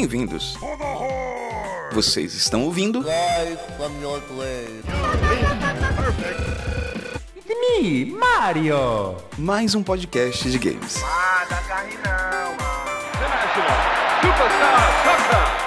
bem-vindos. Vocês estão ouvindo It's me, Mario! mais um podcast de games. Ah, carne não, mano. International Superstar Soccer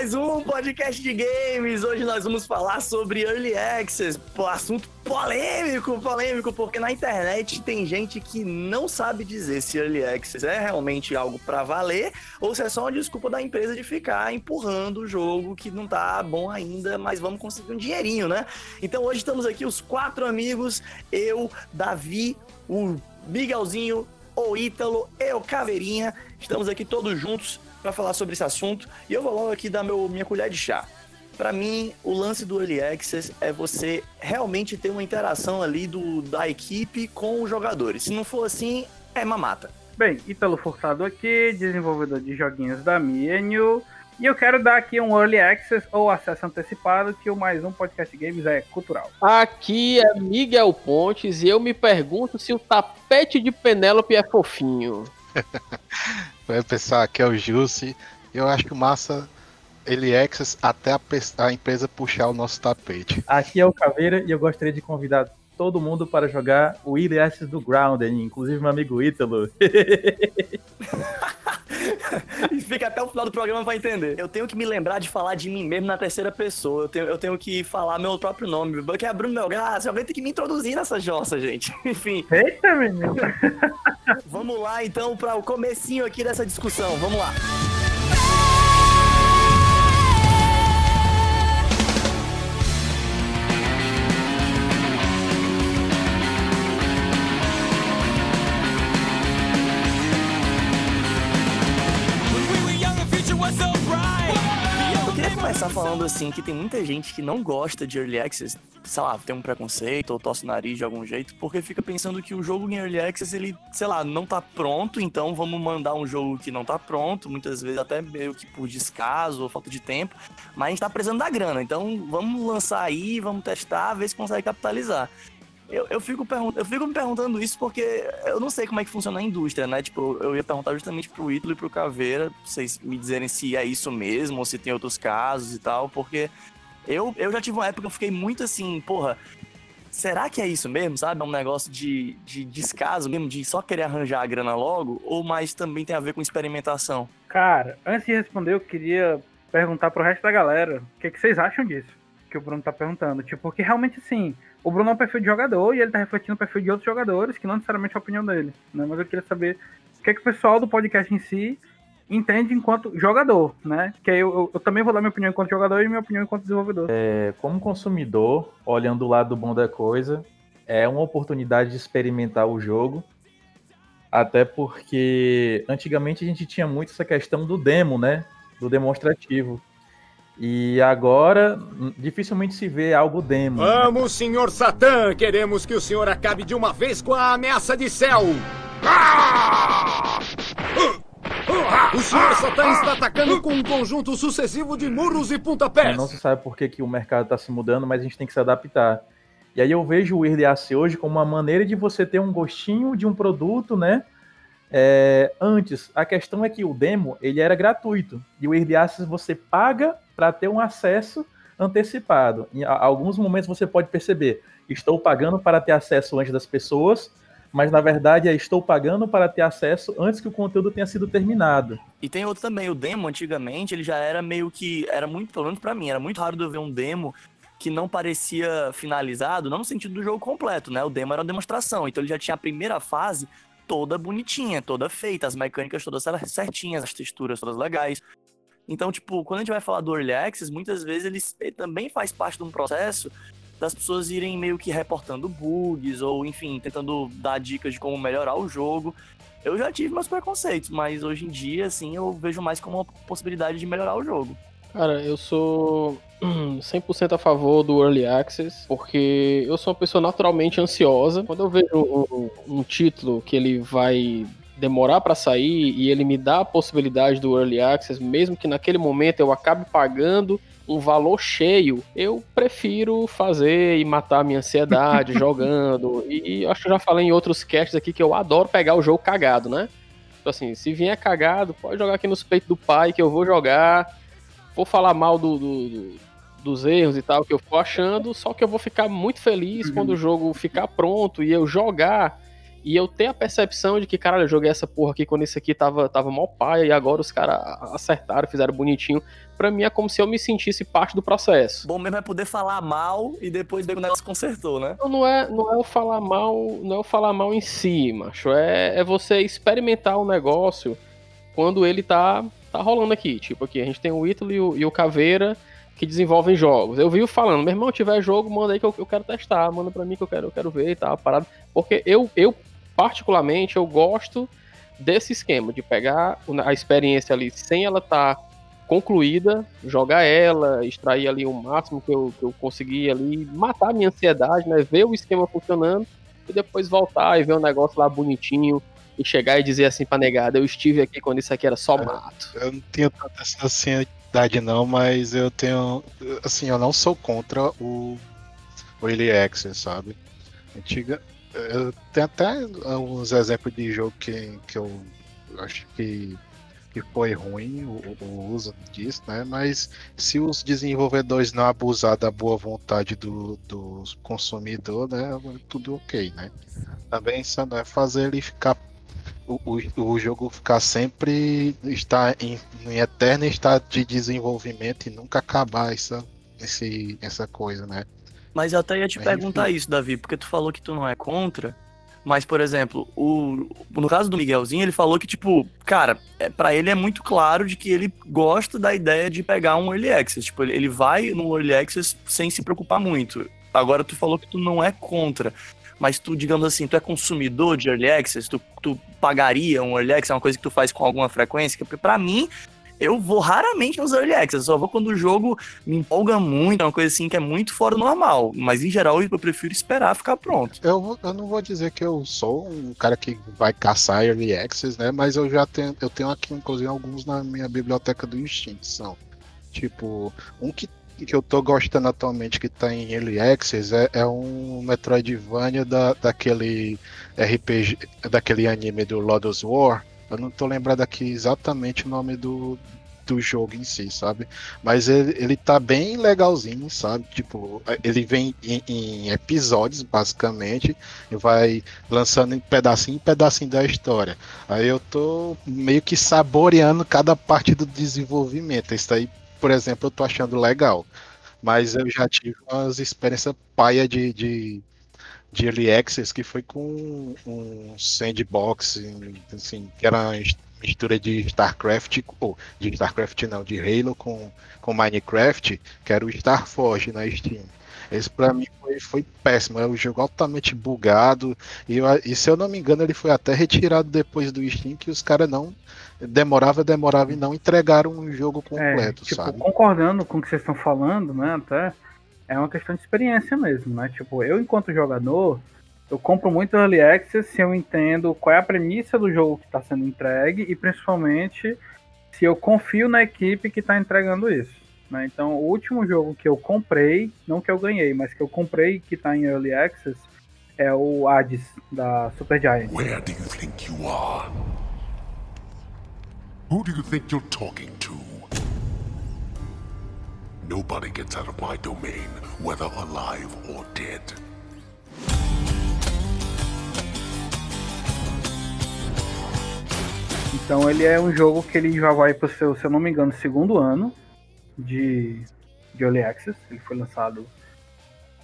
mais um podcast de games. Hoje nós vamos falar sobre Early Access, assunto polêmico, polêmico, porque na internet tem gente que não sabe dizer se Early Access é realmente algo pra valer ou se é só uma desculpa da empresa de ficar empurrando o jogo que não tá bom ainda, mas vamos conseguir um dinheirinho, né? Então hoje estamos aqui os quatro amigos, eu, Davi, o Miguelzinho, o Ítalo, eu, Caveirinha. Estamos aqui todos juntos para falar sobre esse assunto e eu vou logo aqui dar meu, minha colher de chá. Para mim, o lance do Early Access é você realmente ter uma interação ali do, da equipe com os jogadores. Se não for assim, é mamata. Bem, Ítalo Furtado aqui, desenvolvedor de joguinhos da Mienio. E eu quero dar aqui um Early Access ou acesso antecipado, que o mais um podcast games é cultural. Aqui é Miguel Pontes e eu me pergunto se o tapete de Penélope é fofinho. Vai pensar que é o Jussi. Eu acho que o massa ele é access até a, a empresa puxar o nosso tapete. Aqui é o Caveira e eu gostaria de convidar todo mundo para jogar o Access do Grounded, inclusive meu amigo Ítalo. E fica até o final do programa pra entender. Eu tenho que me lembrar de falar de mim mesmo na terceira pessoa. Eu tenho, eu tenho que falar meu próprio nome. Que é Bruno Melgaço. Alguém tem que me introduzir nessa jossa, gente. Enfim, Eita, menino! vamos lá então para o comecinho aqui dessa discussão. Vamos lá. Falando assim que tem muita gente que não gosta de Early Access, sei lá, tem um preconceito ou tosse o nariz de algum jeito, porque fica pensando que o jogo em Early Access, ele, sei lá, não tá pronto, então vamos mandar um jogo que não tá pronto, muitas vezes até meio que por descaso ou falta de tempo, mas a gente tá precisando da grana, então vamos lançar aí, vamos testar, ver se consegue capitalizar. Eu, eu, fico eu fico me perguntando isso porque eu não sei como é que funciona a indústria, né? Tipo, eu ia perguntar justamente pro Ítalo e pro Caveira, vocês me dizerem se é isso mesmo ou se tem outros casos e tal, porque eu, eu já tive uma época que eu fiquei muito assim, porra, será que é isso mesmo, sabe? É um negócio de, de descaso mesmo, de só querer arranjar a grana logo, ou mais também tem a ver com experimentação? Cara, antes de responder, eu queria perguntar pro resto da galera o que, que vocês acham disso que o Bruno tá perguntando. Tipo, porque realmente assim, o Bruno é um perfil de jogador e ele tá refletindo o perfil de outros jogadores, que não necessariamente é a opinião dele. Né? Mas eu queria saber o que, que o pessoal do podcast em si entende enquanto jogador, né? Que eu, eu- eu também vou dar minha opinião enquanto jogador e minha opinião enquanto desenvolvedor. É, como consumidor, olhando o lado bom da coisa, é uma oportunidade de experimentar o jogo. Até porque antigamente a gente tinha muito essa questão do demo, né? Do demonstrativo. E agora dificilmente se vê algo demo. Vamos, senhor Satã! Queremos que o senhor acabe de uma vez com a ameaça de céu! Ah! O senhor Satã está atacando com um conjunto sucessivo de murros e pontapés! Não se sabe por que, que o mercado está se mudando, mas a gente tem que se adaptar. E aí eu vejo o Access hoje como uma maneira de você ter um gostinho de um produto, né? É, antes, a questão é que o demo ele era gratuito e o Early Access você paga para ter um acesso antecipado. Em alguns momentos você pode perceber, estou pagando para ter acesso antes das pessoas, mas na verdade é estou pagando para ter acesso antes que o conteúdo tenha sido terminado. E tem outro também, o demo antigamente, ele já era meio que, era muito, pelo menos pra mim, era muito raro de eu ver um demo que não parecia finalizado, não no sentido do jogo completo, né? O demo era uma demonstração, então ele já tinha a primeira fase toda bonitinha, toda feita, as mecânicas todas cer- certinhas, as texturas todas legais. Então, tipo, quando a gente vai falar do Early Access, muitas vezes ele, também faz parte de um processo das pessoas irem meio que reportando bugs, ou enfim, tentando dar dicas de como melhorar o jogo. Eu já tive meus preconceitos, mas hoje em dia, assim, eu vejo mais como uma possibilidade de melhorar o jogo. Cara, eu sou hum, 100% a favor do Early Access, porque eu sou uma pessoa naturalmente ansiosa. Quando eu vejo um, um título que ele vai demorar para sair e ele me dá a possibilidade do Early Access, mesmo que naquele momento eu acabe pagando um valor cheio, eu prefiro fazer e matar minha ansiedade jogando. E acho que eu já falei em outros casts aqui que eu adoro pegar o jogo cagado, né? Tipo assim, se vier cagado, pode jogar aqui nos peitos do pai que eu vou jogar. Vou falar mal do, do- do- dos erros e tal que eu for achando, só que eu vou ficar muito feliz Uhum. quando o jogo ficar pronto e eu jogar e eu ter a percepção de que, caralho, eu joguei essa porra aqui quando esse aqui tava, tava mó paia e agora os caras acertaram, fizeram bonitinho. Pra mim é como se eu me sentisse parte do processo. Bom mesmo é poder falar mal e depois ver que o negócio consertou, né? Então não é, não é o falar mal, não é o falar mal em si, macho. É, é você experimentar o negócio quando ele tá, tá rolando aqui. Tipo aqui, a gente tem o Ítalo e o, e o Caveira que desenvolvem jogos. Eu vi falando, meu irmão, tiver jogo, manda aí que eu, eu quero testar, manda pra mim que eu quero, eu quero ver e tal, parado. Porque eu, eu, particularmente, eu gosto desse esquema, de pegar a experiência ali sem ela estar concluída, jogar ela, extrair ali o máximo que eu, que eu conseguir ali, matar a minha ansiedade, né? Ver o esquema funcionando e depois voltar e ver o negócio lá bonitinho e chegar e dizer assim pra negada, eu estive aqui quando isso aqui era só mato. Eu não tenho tanta essa ansiedade não, mas eu tenho. Assim, eu não sou contra o, o Early Access, sabe? Antiga. Tenho até alguns exemplos de jogo que, que eu acho que, que foi ruim o, o uso disso, né? Mas se os desenvolvedores não abusar da boa vontade do, do consumidor, né? Tudo ok, né? Também só não é fazer ele ficar o, o, o jogo ficar sempre está em, em eterno estado de desenvolvimento e nunca acabar essa, esse, essa coisa, né? Mas eu até ia te Mas, perguntar isso, Davi, porque tu falou que tu não é contra. Mas, por exemplo, o, no caso do Miguelzinho, ele falou que, tipo, cara, é, para ele é muito claro de que ele gosta da ideia de pegar um Early Access. Tipo, ele, ele vai no Early Access sem se preocupar muito. Agora, tu falou que tu não é contra. Mas tu, digamos assim, tu é consumidor de Early Access? Tu, tu pagaria um Early Access? É uma coisa que tu faz com alguma frequência? Porque pra mim, eu vou raramente nos Early Access. Eu só vou quando o jogo me empolga muito, é uma coisa assim que é muito fora do normal. Mas em geral eu prefiro esperar ficar pronto. Eu, eu não vou dizer que eu sou um cara que vai caçar Early Access, né? Mas eu já tenho, eu tenho aqui, inclusive, alguns na minha biblioteca do Steam. São, tipo, um que, que eu tô gostando atualmente que tá em Early Access é, é um Metroidvania da, daquele RPG, daquele anime do Lodos War. Eu não tô lembrado aqui exatamente o nome do, do jogo em si, sabe? Mas ele, ele tá bem legalzinho, sabe? Tipo, ele vem em, em episódios, basicamente, e vai lançando em pedacinho em pedacinho da história. Aí eu tô meio que saboreando cada parte do desenvolvimento. Isso aí, por exemplo, eu tô achando legal. Mas eu já tive umas experiências paia de, de, de Early Access que foi com um sandbox, assim, que era uma mistura de StarCraft, ou de StarCraft não, de Halo com, com Minecraft, que era o Starforge na Steam. Esse pra mim foi, foi péssimo, é um jogo altamente bugado, e, eu- e se eu não me engano ele foi até retirado depois do Steam, que os caras não, demorava, demorava e não entregaram um jogo completo, É, tipo, sabe? concordando com o que vocês estão falando, né? Até é uma questão de experiência mesmo, né? Tipo, eu enquanto jogador, eu compro muito Early Access se eu entendo qual é a premissa do jogo que está sendo entregue e principalmente se eu confio na equipe que está entregando isso. Né? Então, o último jogo que eu comprei, não que eu ganhei, mas que eu comprei que está em Early Access é o Hades da Supergiant. Where do you think you are? Who do you think you're talking to? Nobody gets out of my domain, whether alive or dead. Então ele é um jogo que ele já vai pro seu, se eu não me engano, segundo ano de, de Early Access. Ele foi lançado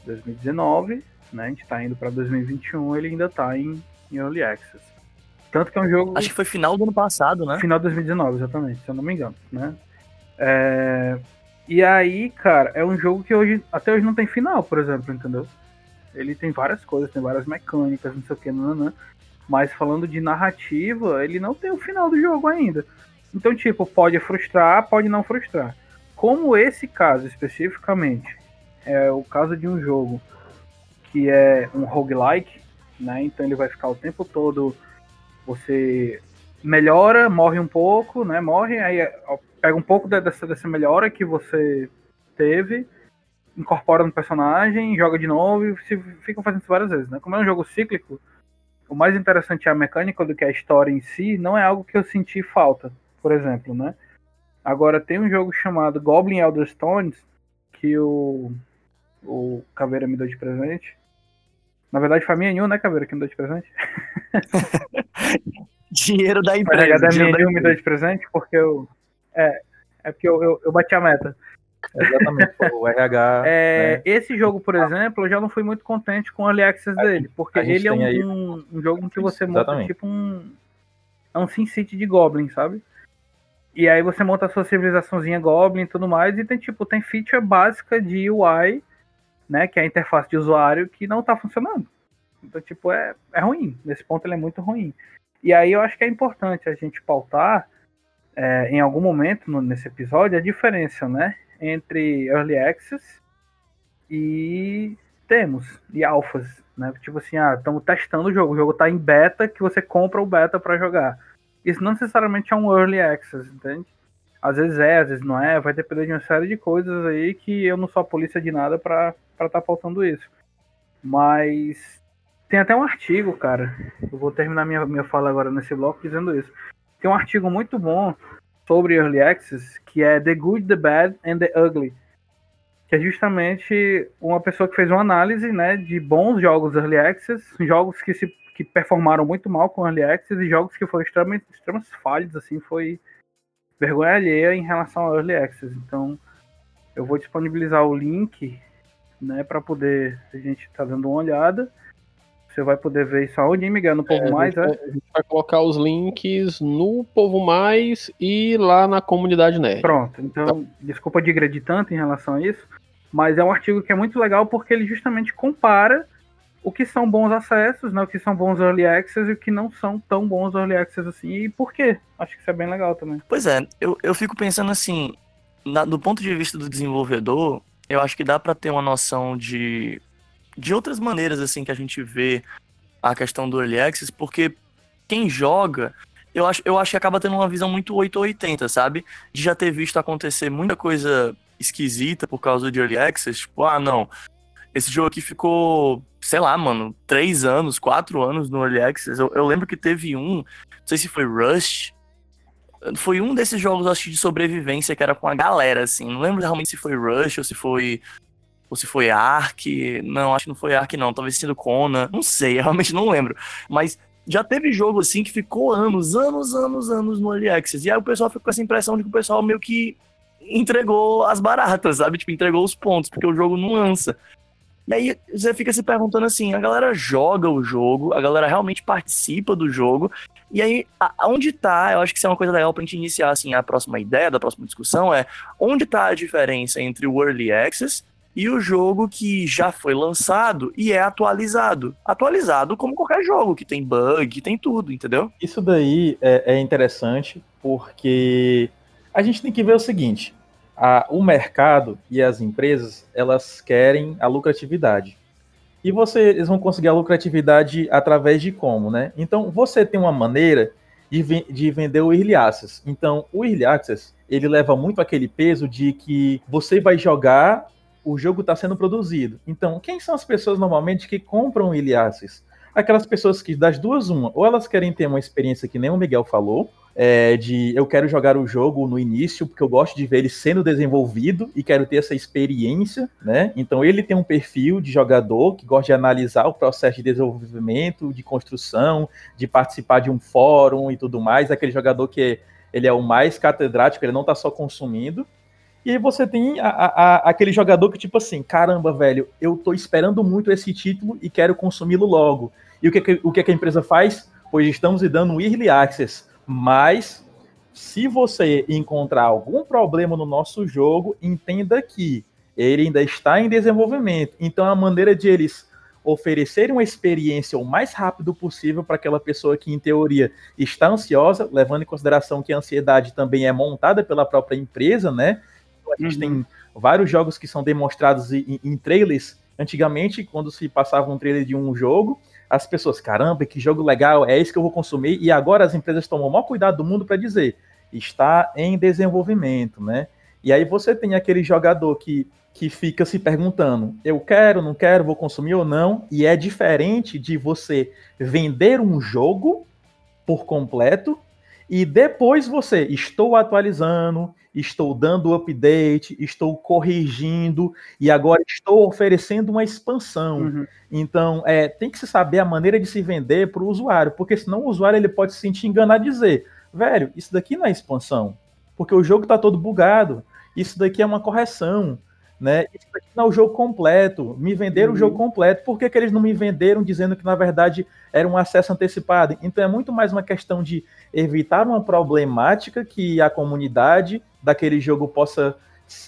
em 2019, né? A gente tá indo pra 2021, ele ainda tá em, em Early Access. Tanto que é um jogo. Acho que foi final do ano passado, né? Final de 2019, exatamente, se eu não me engano, né? É, E aí, cara, é um jogo que hoje até hoje não tem final, por exemplo, entendeu? Ele tem várias coisas, tem várias mecânicas, não sei o que, nananã. Mas falando de narrativa, ele não tem o final do jogo ainda. Então, tipo, pode frustrar, pode não frustrar. Como esse caso especificamente é o caso de um jogo que é um roguelike, né? Então ele vai ficar o tempo todo você melhora, morre um pouco, né? Morre, aí pega um pouco de- dessa, dessa melhora que você teve, incorpora no personagem, joga de novo e se, fazendo isso várias vezes, né? Como é um jogo cíclico, o mais interessante é a mecânica do que a história em si, não é algo que eu senti falta, por exemplo, né? Agora tem um jogo chamado Goblin Elder Stones, que o, o Caveira me deu de presente. Na verdade foi a minha New, né, Caveira, que me deu de presente? Dinheiro da empresa. RH da dinheiro me deu de presente porque eu. É, é porque eu, eu, eu bati a meta. Exatamente, o RH. É, né? Esse jogo, por exemplo, eu já não fui muito contente com o Early Access dele, porque a ele é um, aí- um, jogo em que você monta Exatamente. tipo um. É um Sin City de Goblin, sabe? E aí você monta a sua civilizaçãozinha Goblin e tudo mais, e tem tipo, tem feature básica de UI, né? Que é a interface de usuário, que não tá funcionando. Então, tipo, é, é ruim. Nesse ponto ele é muito ruim. E aí eu acho que é importante a gente pautar é, em algum momento no- nesse episódio a diferença, né? Entre Early Access e demos e alphas, né? Tipo assim, ah, estamos testando o jogo, o jogo tá em beta que você compra o beta para jogar. Isso não necessariamente é um early access, entende? Às vezes é, às vezes não é, vai depender de uma série de coisas aí que eu não sou a polícia de nada pra estar tá faltando isso. Mas tem até um artigo, cara. Eu vou terminar minha, minha fala agora nesse bloco dizendo isso. Tem um artigo muito bom sobre Early Access, que é The Good, The Bad and The Ugly. Que é justamente uma pessoa que fez uma análise né, de bons jogos Early Access, jogos que, se, que performaram muito mal com Early Access e jogos que foram extremamente, extremamente falhos, assim, foi vergonha alheia em relação ao Early Access. Então, eu vou disponibilizar o link né, para poder a gente tá dando uma olhada. Você vai poder ver isso aonde, Miguel? No Povo É, Mais, a, é? gente, vai- a gente vai colocar os links no Povo Mais e lá na comunidade nerd. Pronto, então, desculpa digredir tanto em relação a isso, mas é um artigo que é muito legal porque ele justamente compara o que são bons acessos, né, o que são bons early access e o que não são tão bons early access assim, e por quê. Acho que isso é bem legal também. Pois é, eu, eu fico pensando assim, na- do ponto de vista do desenvolvedor, eu acho que dá pra ter uma noção de, de outras maneiras assim que a gente vê a questão do early access, porque quem joga, eu acho, eu acho que acaba tendo uma visão muito 880, sabe? De já ter visto acontecer muita coisa esquisita por causa de early access, tipo, ah, não, esse jogo aqui ficou, sei lá, mano, três anos, quatro anos no early access. Eu, eu lembro que teve um, não sei se foi Rush, foi um desses jogos, acho de sobrevivência que era com a galera, assim. Não lembro realmente se foi Rush ou se foi. Ou se foi Ark. Não, acho que não foi Ark, não. Talvez tenha sido Conan. Não sei, eu realmente não lembro. Mas já teve jogo assim que ficou anos, anos, anos, anos no Early Access. E aí o pessoal ficou com essa impressão de que o pessoal meio que entregou as baratas, sabe? Tipo, entregou os pontos, porque o jogo não lança. E aí você fica se perguntando assim, a galera joga o jogo, a galera realmente participa do jogo, e aí, aonde tá, eu acho que isso é uma coisa legal pra gente iniciar, assim, a próxima ideia da próxima discussão é, onde tá a diferença entre o Early Access e o jogo que já foi lançado e é atualizado. Atualizado como qualquer jogo, que tem bug, que tem tudo, entendeu? Isso daí é, é interessante porque a gente tem que ver o seguinte: a- o mercado e as empresas elas querem a lucratividade. E você, eles vão conseguir a lucratividade através de como, né? Então você tem uma maneira de, de vender o Early Access. Então o Early Access ele leva muito aquele peso de que você vai jogar, o jogo está sendo produzido. Então quem são as pessoas normalmente que compram Early Access? aquelas pessoas que das duas uma, ou elas querem ter uma experiência que nem o Miguel falou, é, de eu quero jogar o jogo no início porque eu gosto de ver ele sendo desenvolvido e quero ter essa experiência, né? Então ele tem um perfil de jogador que gosta de analisar o processo de desenvolvimento, de construção, de participar de um fórum e tudo mais, aquele jogador que ele é o mais catedrático, ele não tá só consumindo. E aí você tem a- a- aquele jogador que, tipo assim, caramba, velho, eu tô esperando muito esse título e quero consumi-lo logo. E o que, o que, a empresa faz? Pois estamos lhe dando um early access. Mas, se você encontrar algum problema no nosso jogo, entenda que ele ainda está em desenvolvimento. Então, a maneira de eles oferecerem uma experiência o mais rápido possível para aquela pessoa que, em teoria, está ansiosa, levando em consideração que a ansiedade também é montada pela própria empresa, né? A gente tem vários jogos que são demonstrados em, em trailers. Antigamente, quando se passava um trailer de um jogo, as pessoas, caramba, que jogo legal, é esse que eu vou consumir, e agora as empresas tomam o maior cuidado do mundo para dizer, está em desenvolvimento, né? E aí você tem aquele jogador que, que fica se perguntando, eu quero, não quero, vou consumir ou não, e é diferente de você vender um jogo por completo e depois você, estou atualizando, estou dando update, estou corrigindo e agora estou oferecendo uma expansão. Uhum. Então, é, tem que se saber a maneira de se vender para o usuário, porque senão o usuário ele pode se sentir enganado e dizer, velho, isso daqui não é expansão, porque o jogo está todo bugado, isso daqui é uma correção, né? Isso daqui não é o jogo completo, me venderam Uhum. o jogo completo, por que, que eles não me venderam dizendo que na verdade era um acesso antecipado? Então é muito mais uma questão de evitar uma problemática que a comunidade daquele jogo possa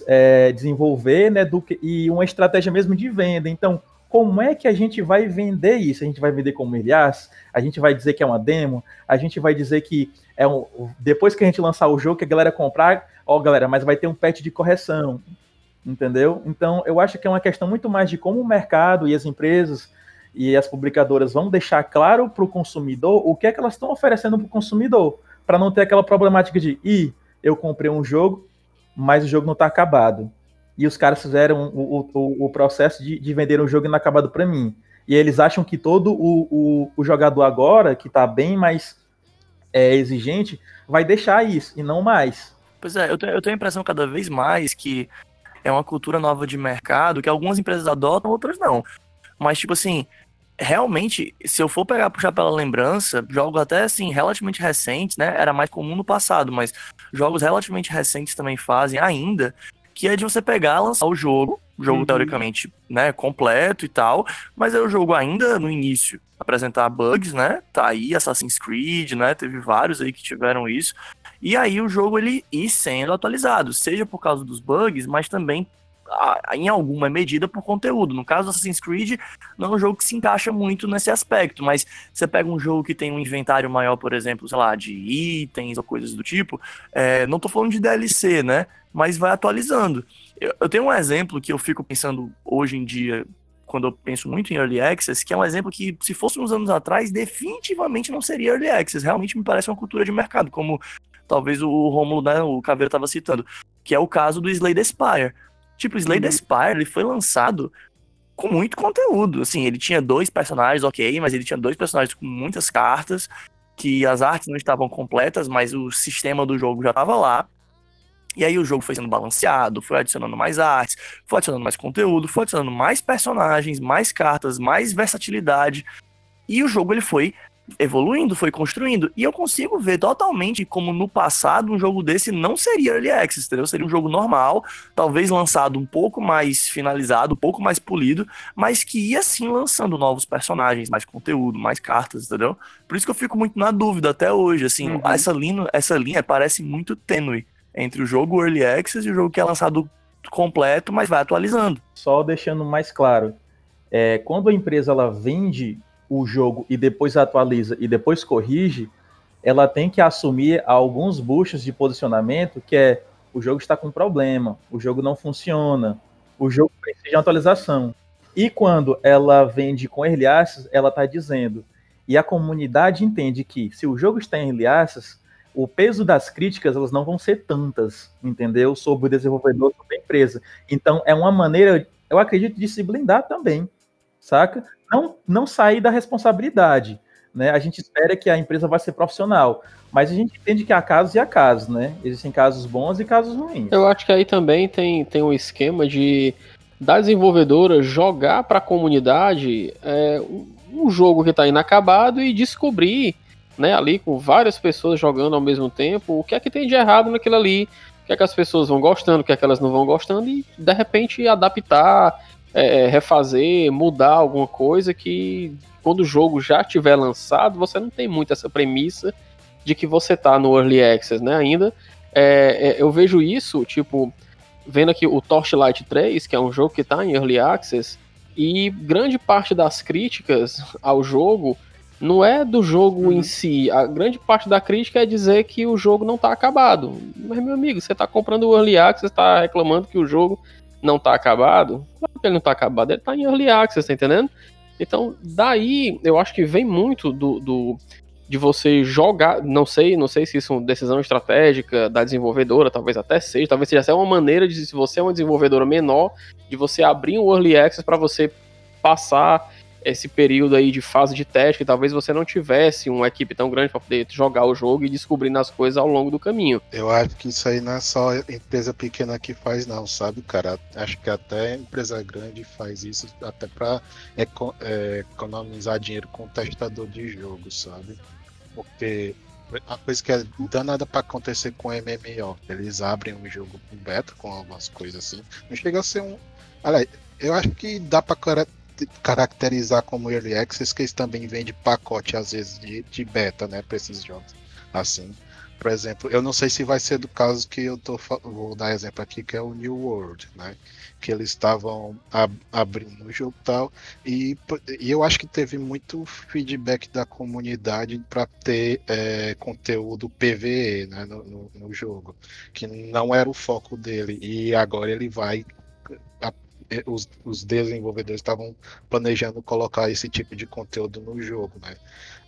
é, desenvolver, né? Do que, e uma estratégia mesmo de venda. Então, como é que a gente vai vender isso? A gente vai vender como milhares? A gente vai dizer que é uma demo? A gente vai dizer que é um. Depois que a gente lançar o jogo, que a galera comprar, ó, galera, mas vai ter um patch de correção. Entendeu? Então, eu acho que é uma questão muito mais de como o mercado e as empresas e as publicadoras vão deixar claro para o consumidor o que é que elas estão oferecendo para o consumidor, para não ter aquela problemática de, ih, eu comprei um jogo, mas o jogo não está acabado. E os caras fizeram o, o, o processo de, de vender um jogo inacabado para mim. E eles acham que todo o, o, o jogador agora, que está bem mais é, exigente, vai deixar isso e não mais. Pois é, eu tenho, eu tenho a impressão cada vez mais que é uma cultura nova de mercado que algumas empresas adotam, outras não. Mas, tipo assim, realmente, se eu for pegar puxar pela lembrança, jogos até assim, relativamente recentes, né? Era mais comum no passado, mas jogos relativamente recentes também fazem ainda, que é de você pegar, lançar o jogo, o jogo Uhum. teoricamente, né, completo e tal, mas é o jogo ainda no início apresentar bugs, né? Tá aí Assassin's Creed, né? Teve vários aí que tiveram isso. E aí o jogo ele ir sendo atualizado, seja por causa dos bugs, mas também em alguma medida por conteúdo. No caso Assassin's Creed, não é um jogo que se encaixa muito nesse aspecto, mas você pega um jogo que tem um inventário maior, por exemplo, sei lá, de itens ou coisas do tipo, é, não tô falando de DLC, né? Mas vai atualizando. Eu, eu tenho um exemplo que eu fico pensando hoje em dia, quando eu penso muito em Early Access, que é um exemplo que, se fosse uns anos atrás, definitivamente não seria Early Access. Realmente me parece uma cultura de mercado, como talvez o Romulo, né, o Caveiro estava citando, que é o caso do Slay the Spire. Tipo, Slay the Spire, ele foi lançado com muito conteúdo. Assim, ele tinha dois personagens, ok, mas ele tinha dois personagens com muitas cartas, que as artes não estavam completas, mas o sistema do jogo já estava lá. E aí o jogo foi sendo balanceado, foi adicionando mais artes, foi adicionando mais conteúdo, foi adicionando mais personagens, mais cartas, mais versatilidade. E o jogo ele foi evoluindo, foi construindo. E eu consigo ver totalmente como no passado um jogo desse não seria Early Access, entendeu? Seria um jogo normal, talvez lançado um pouco mais finalizado, um pouco mais polido, mas que ia sim lançando novos personagens, mais conteúdo, mais cartas, entendeu? Por isso que eu fico muito na dúvida até hoje, assim, Uhum. essa, linha, essa linha parece muito tênue entre o jogo Early Access e o jogo que é lançado completo, mas vai atualizando. Só deixando mais claro, é, quando a empresa ela vende o jogo e depois atualiza e depois corrige, ela tem que assumir alguns buchos de posicionamento que é o jogo está com problema, o jogo não funciona, o jogo precisa de atualização. E quando ela vende com early access, ela está dizendo, e a comunidade entende que se o jogo está em early access, o peso das críticas elas não vão ser tantas, entendeu? Sobre o desenvolvedor, sobre a empresa. Então é uma maneira, eu acredito, de se blindar também, saca? Não, não sair da responsabilidade. Né? A gente espera que a empresa vai ser profissional, mas a gente entende que há casos e há casos, né? Existem casos bons e casos ruins. Eu acho que aí também tem, tem um esquema de da desenvolvedora jogar para a comunidade é, um, jogo que está inacabado e descobrir, né, ali com várias pessoas jogando ao mesmo tempo, o que é que tem de errado naquilo ali, o que é que as pessoas vão gostando, o que é que elas não vão gostando e de repente adaptar, é, refazer, mudar alguma coisa que quando o jogo já tiver lançado, você não tem muito essa premissa de que você tá no Early Access, né, ainda. É, é, eu vejo isso, tipo, vendo aqui o Torchlight 3, que é um jogo que tá em Early Access, e grande parte das críticas ao jogo não é do jogo em si. A grande parte da crítica é dizer que o jogo não tá acabado. Mas, meu amigo, você tá comprando o Early Access, tá reclamando que o jogo não tá acabado? Claro que ele não tá acabado, ele tá em Early Access, tá entendendo? Então, daí eu acho que vem muito do, do de você jogar, não sei, não sei se isso é uma decisão estratégica da desenvolvedora, talvez até seja, talvez seja até uma maneira de se você é uma desenvolvedora menor, de você abrir um early access para você passar esse período aí de fase de teste, que talvez você não tivesse uma equipe tão grande para poder jogar o jogo e descobrindo as coisas ao longo do caminho. Eu acho que isso aí não é só empresa pequena que faz, não, sabe, cara? Acho que até empresa grande faz isso até para é, economizar dinheiro com o testador de jogo, sabe? Porque a coisa que é danada para acontecer com MMO, eles abrem um jogo com beta com algumas coisas assim. Não chega a ser um. Olha, eu acho que dá para caracterizar como early access que eles também vendem pacote às vezes de, de beta, né, para esses jogos. Assim, por exemplo, eu não sei se vai ser do caso que eu tô vou dar exemplo aqui que é o New World, né, que eles estavam ab abrindo o jogo tal e, e eu acho que teve muito feedback da comunidade para ter é, conteúdo PVE, né, no, no, no jogo, que não era o foco dele e agora ele vai os, os desenvolvedores estavam planejando colocar esse tipo de conteúdo no jogo, né?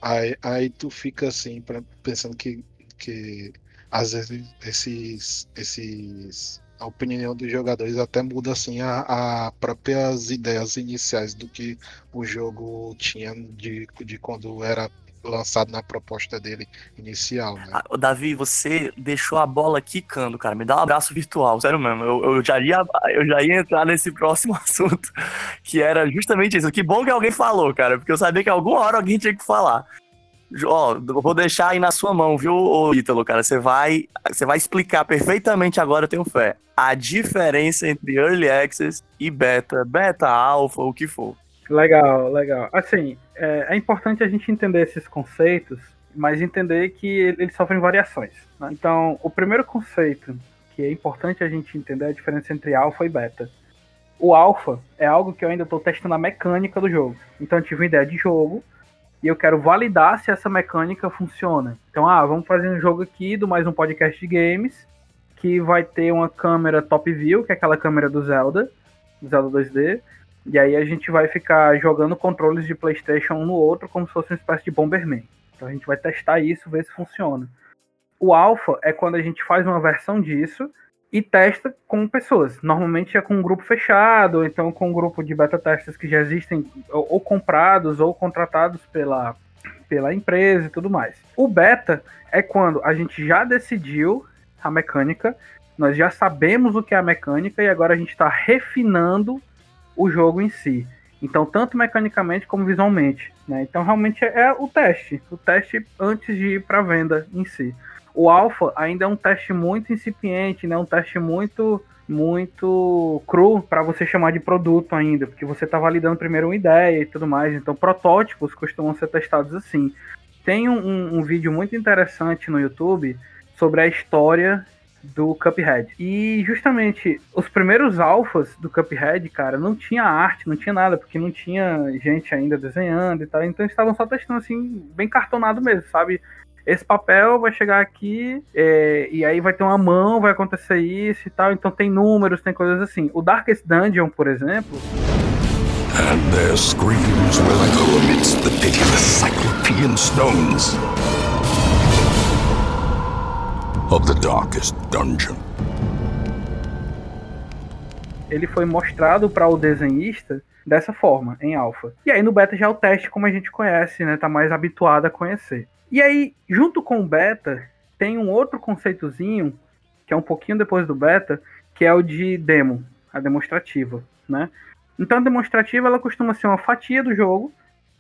Aí, aí tu fica assim, pensando que, que às vezes esses, esses a opinião dos jogadores até muda assim a próprias ideias iniciais do que o jogo tinha de, de quando era lançado na proposta dele inicial. Né? Ah, Davi, você deixou a bola quicando, cara. Me dá um abraço virtual, sério mesmo. Eu, eu, já ia, eu já ia entrar nesse próximo assunto, que era justamente isso. Que bom que alguém falou, cara, porque eu sabia que alguma hora alguém tinha que falar. Ó, vou deixar aí na sua mão, viu, Ítalo, cara? Você vai, você vai explicar perfeitamente agora, eu tenho fé, a diferença entre Early Access e Beta, Beta, Alpha, o que for. Legal, legal. Assim, é, é, importante a gente entender esses conceitos, mas entender que eles sofrem variações. Né? Então, o primeiro conceito que é importante a gente entender é a diferença entre alfa e beta. O alfa é algo que eu ainda estou testando a mecânica do jogo. Então, eu tive uma ideia de jogo e eu quero validar se essa mecânica funciona. Então, ah, vamos fazer um jogo aqui do mais um podcast de games que vai ter uma câmera top view, que é aquela câmera do Zelda, Zelda 2D e aí a gente vai ficar jogando controles de PlayStation um no outro como se fosse uma espécie de Bomberman. Então a gente vai testar isso, ver se funciona. O alpha é quando a gente faz uma versão disso e testa com pessoas. Normalmente é com um grupo fechado, ou então com um grupo de beta testers que já existem ou, ou comprados ou contratados pela, pela empresa e tudo mais. O beta é quando a gente já decidiu a mecânica, nós já sabemos o que é a mecânica e agora a gente está refinando o jogo em si. Então, tanto mecanicamente como visualmente. Né? Então, realmente é o teste. O teste antes de ir para venda em si. O alpha ainda é um teste muito incipiente, né? um teste muito muito cru para você chamar de produto ainda, porque você está validando primeiro uma ideia e tudo mais. Então, protótipos costumam ser testados assim. Tem um, um vídeo muito interessante no YouTube sobre a história do Cuphead. E justamente os primeiros alfas do Cuphead, cara, não tinha arte, não tinha nada, porque não tinha gente ainda desenhando e tal. Então eles estavam só testando assim, bem cartonado mesmo, sabe? Esse papel vai chegar aqui é, e aí vai ter uma mão, vai acontecer isso e tal. Então tem números, tem coisas assim. O Darkest Dungeon, por exemplo. And their screams will echo amidst the pitiless cyclopean stones of the darkest dungeon. Ele foi mostrado para o desenhista dessa forma, em alfa. E aí no beta já é o teste como a gente conhece, né? Tá mais habituado a conhecer. E aí, junto com o beta, tem um outro conceitozinho, que é um pouquinho depois do beta, que é o de demo, a demonstrativa, né? Então a demonstrativa ela costuma ser uma fatia do jogo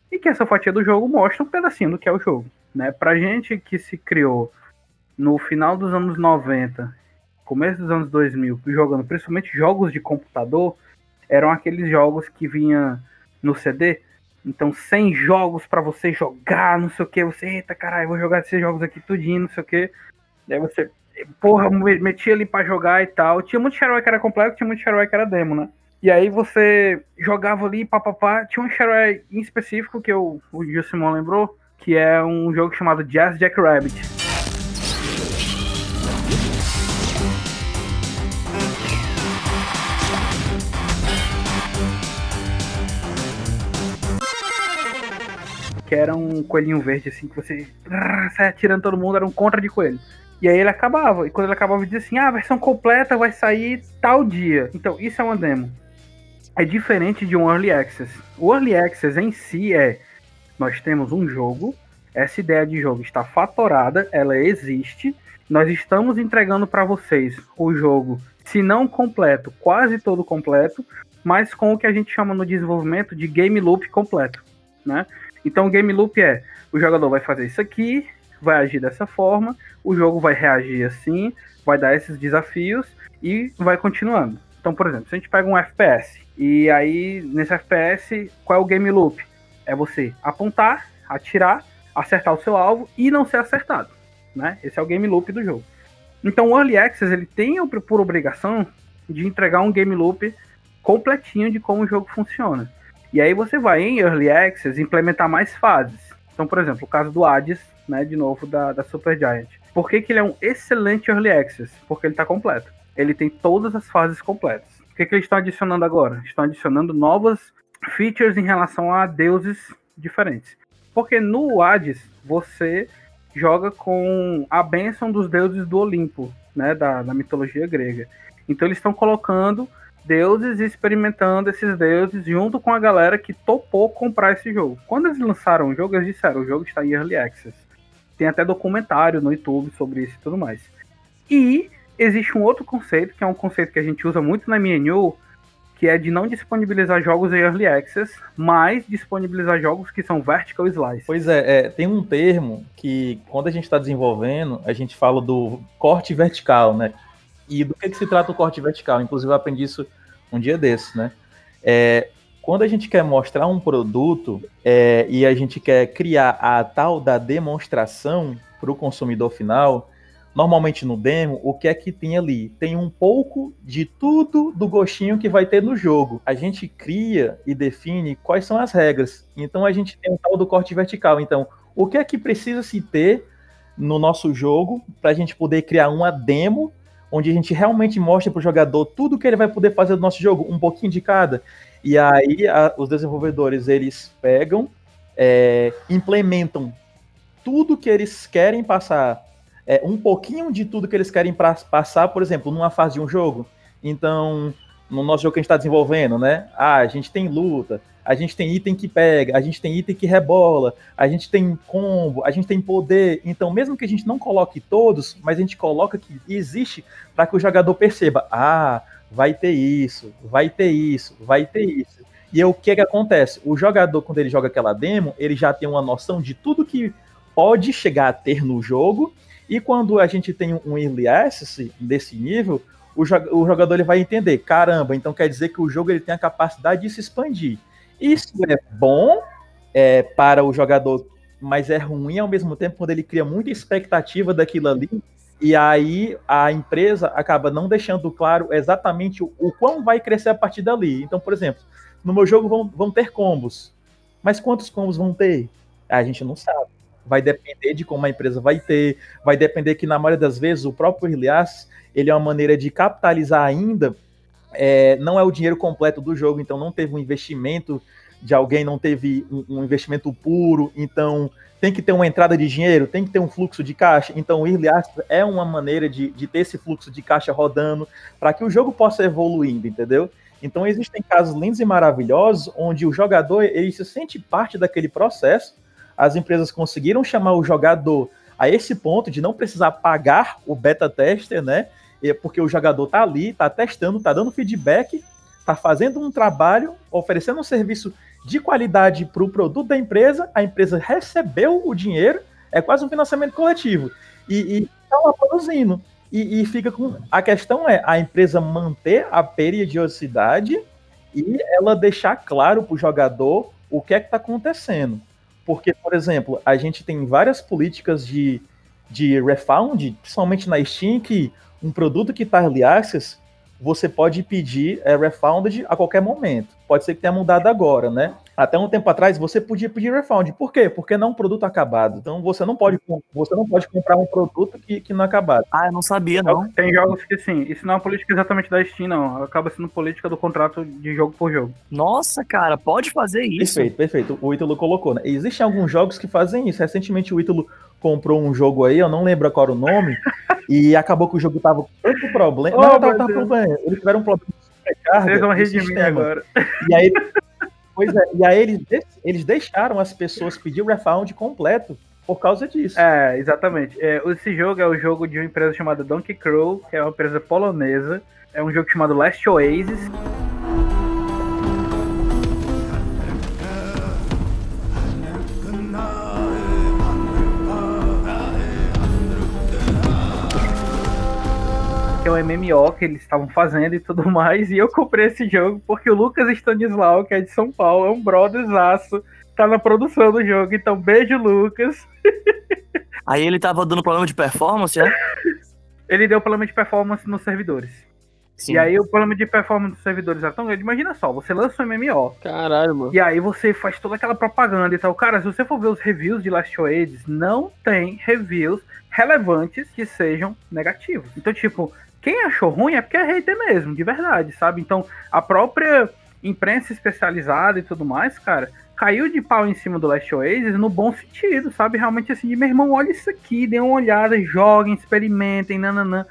e que essa fatia do jogo mostra um pedacinho do que é o jogo, né? Pra gente que se criou no final dos anos 90, começo dos anos 2000, jogando principalmente jogos de computador, eram aqueles jogos que vinha no CD. Então, 100 jogos para você jogar, não sei o que. Você, eita caralho, vou jogar esses jogos aqui tudinho, não sei o que. Daí você, porra, metia ali para jogar e tal. Tinha muito shareware que era completo, tinha muito shareware que era demo, né? E aí você jogava ali, papapá. Tinha um shareware em específico que eu, o Simon lembrou, que é um jogo chamado Jazz Jackrabbit. Que era um coelhinho verde, assim, que você saia atirando todo mundo, era um contra de coelho. E aí ele acabava. E quando ele acabava, dizia assim: ah, a versão completa vai sair tal dia. Então, isso é uma demo. É diferente de um Early Access. O Early Access em si é: nós temos um jogo, essa ideia de jogo está fatorada, ela existe, nós estamos entregando para vocês o jogo, se não completo, quase todo completo, mas com o que a gente chama no desenvolvimento de game loop completo, né? Então o game loop é, o jogador vai fazer isso aqui, vai agir dessa forma, o jogo vai reagir assim, vai dar esses desafios e vai continuando. Então, por exemplo, se a gente pega um FPS e aí nesse FPS, qual é o game loop? É você apontar, atirar, acertar o seu alvo e não ser acertado, né? Esse é o game loop do jogo. Então o Early Access ele tem por obrigação de entregar um game loop completinho de como o jogo funciona. E aí você vai em Early Access implementar mais fases. Então, por exemplo, o caso do Hades, né, de novo da, da Supergiant. Por que, que ele é um excelente Early Access? Porque ele está completo. Ele tem todas as fases completas. O que, que eles estão adicionando agora? Estão adicionando novas features em relação a deuses diferentes. Porque no Hades você joga com a bênção dos deuses do Olimpo, né, da, da mitologia grega. Então eles estão colocando deuses e experimentando esses deuses junto com a galera que topou comprar esse jogo. Quando eles lançaram o jogo, eles disseram: o jogo está em Early Access. Tem até documentário no YouTube sobre isso e tudo mais. E existe um outro conceito, que é um conceito que a gente usa muito na MNU, que é de não disponibilizar jogos em Early Access, mas disponibilizar jogos que são Vertical Slice. Pois é, é tem um termo que, quando a gente está desenvolvendo, a gente fala do corte vertical, né? E do que, que se trata o corte vertical? Inclusive, eu aprendi isso um dia desses, né? É, quando a gente quer mostrar um produto é, e a gente quer criar a tal da demonstração para o consumidor final, normalmente no demo, o que é que tem ali? Tem um pouco de tudo do gostinho que vai ter no jogo. A gente cria e define quais são as regras. Então a gente tem o tal do corte vertical. Então, o que é que precisa se ter no nosso jogo para a gente poder criar uma demo onde a gente realmente mostra para o jogador tudo que ele vai poder fazer do nosso jogo, um pouquinho de cada. E aí a, os desenvolvedores eles pegam, é, implementam tudo que eles querem passar, é, um pouquinho de tudo que eles querem pra, passar, por exemplo, numa fase de um jogo. Então, no nosso jogo que a gente está desenvolvendo, né? Ah, a gente tem luta, a gente tem item que pega, a gente tem item que rebola, a gente tem combo, a gente tem poder. Então, mesmo que a gente não coloque todos, mas a gente coloca que existe para que o jogador perceba: ah, vai ter isso, vai ter isso, vai ter isso. E o que, que acontece? O jogador, quando ele joga aquela demo, ele já tem uma noção de tudo que pode chegar a ter no jogo. E quando a gente tem um early access desse nível, o, jogador ele vai entender, caramba, então quer dizer que o jogo ele tem a capacidade de se expandir. Isso é bom é, para o jogador, mas é ruim ao mesmo tempo quando ele cria muita expectativa daquilo ali. E aí a empresa acaba não deixando claro exatamente o, o quão vai crescer a partir dali. Então, por exemplo, no meu jogo vão, vão ter combos. Mas quantos combos vão ter? A gente não sabe. Vai depender de como a empresa vai ter, vai depender que, na maioria das vezes, o próprio Ilias, ele é uma maneira de capitalizar ainda é, não é o dinheiro completo do jogo, então não teve um investimento de alguém, não teve um, um, investimento puro, então tem que ter uma entrada de dinheiro, tem que ter um fluxo de caixa. Então o Early Access é uma maneira de, de ter esse fluxo de caixa rodando para que o jogo possa evoluindo, entendeu? Então existem casos lindos e maravilhosos onde o jogador ele se sente parte daquele processo. As empresas conseguiram chamar o jogador a esse ponto de não precisar pagar o beta tester, né? porque o jogador tá ali, tá testando, tá dando feedback, tá fazendo um trabalho, oferecendo um serviço de qualidade para o produto da empresa, a empresa recebeu o dinheiro, é quase um financiamento coletivo, e está lá produzindo. E, e, fica com. A questão é a empresa manter a periodicidade e ela deixar claro para o jogador o que é que está acontecendo. Porque, por exemplo, a gente tem várias políticas de, de refund, principalmente na Steam, que um produto que está early access, você pode pedir é, refunded a qualquer momento. Pode ser que tenha mudado agora, né? Até um tempo atrás você podia pedir refund. Por quê? Porque não é um produto acabado. Então você não pode, você não pode comprar um produto que, que não é acabado. Ah, eu não sabia, não. Tem jogos que sim, isso não é uma política exatamente da Steam, não. Acaba sendo política do contrato de jogo por jogo. Nossa, cara, pode fazer isso. Perfeito, perfeito. O Ítalo colocou, né? Existem alguns jogos que fazem isso. Recentemente o Ítalo comprou um jogo aí, eu não lembro qual era o nome, e acabou que o jogo tava com tanto problema. Oh, não, tava, tava problema. Eles tiveram um problema de sobrecarga. Vocês vão rir de mim agora. E aí, pois é, e aí eles, eles deixaram as pessoas pedir o refund completo por causa disso. É, exatamente. É, esse jogo é o jogo de uma empresa chamada Donkey Crow, que é uma empresa polonesa. É um jogo chamado Last Oasis. Que é um MMO que eles estavam fazendo e tudo mais. E eu comprei esse jogo porque o Lucas Stanislau, que é de São Paulo, é um brotherzaço, tá na produção do jogo. Então, beijo, Lucas. Aí ele tava dando problema de performance, é? Ele deu problema de performance nos servidores. Sim. E aí o problema de performance dos servidores é tão grande. Imagina só, você lança um MMO. Caralho, mano. E aí você faz toda aquela propaganda e tal. Cara, se você for ver os reviews de Last Oasis, não tem reviews relevantes que sejam negativos. Então, tipo, quem achou ruim é porque é hater mesmo, de verdade, sabe? Então, a própria imprensa especializada e tudo mais, cara, caiu de pau em cima do Last Oasis no bom sentido, sabe? Realmente assim, de meu irmão, olha isso aqui, dê uma olhada, joguem, experimentem, nananã.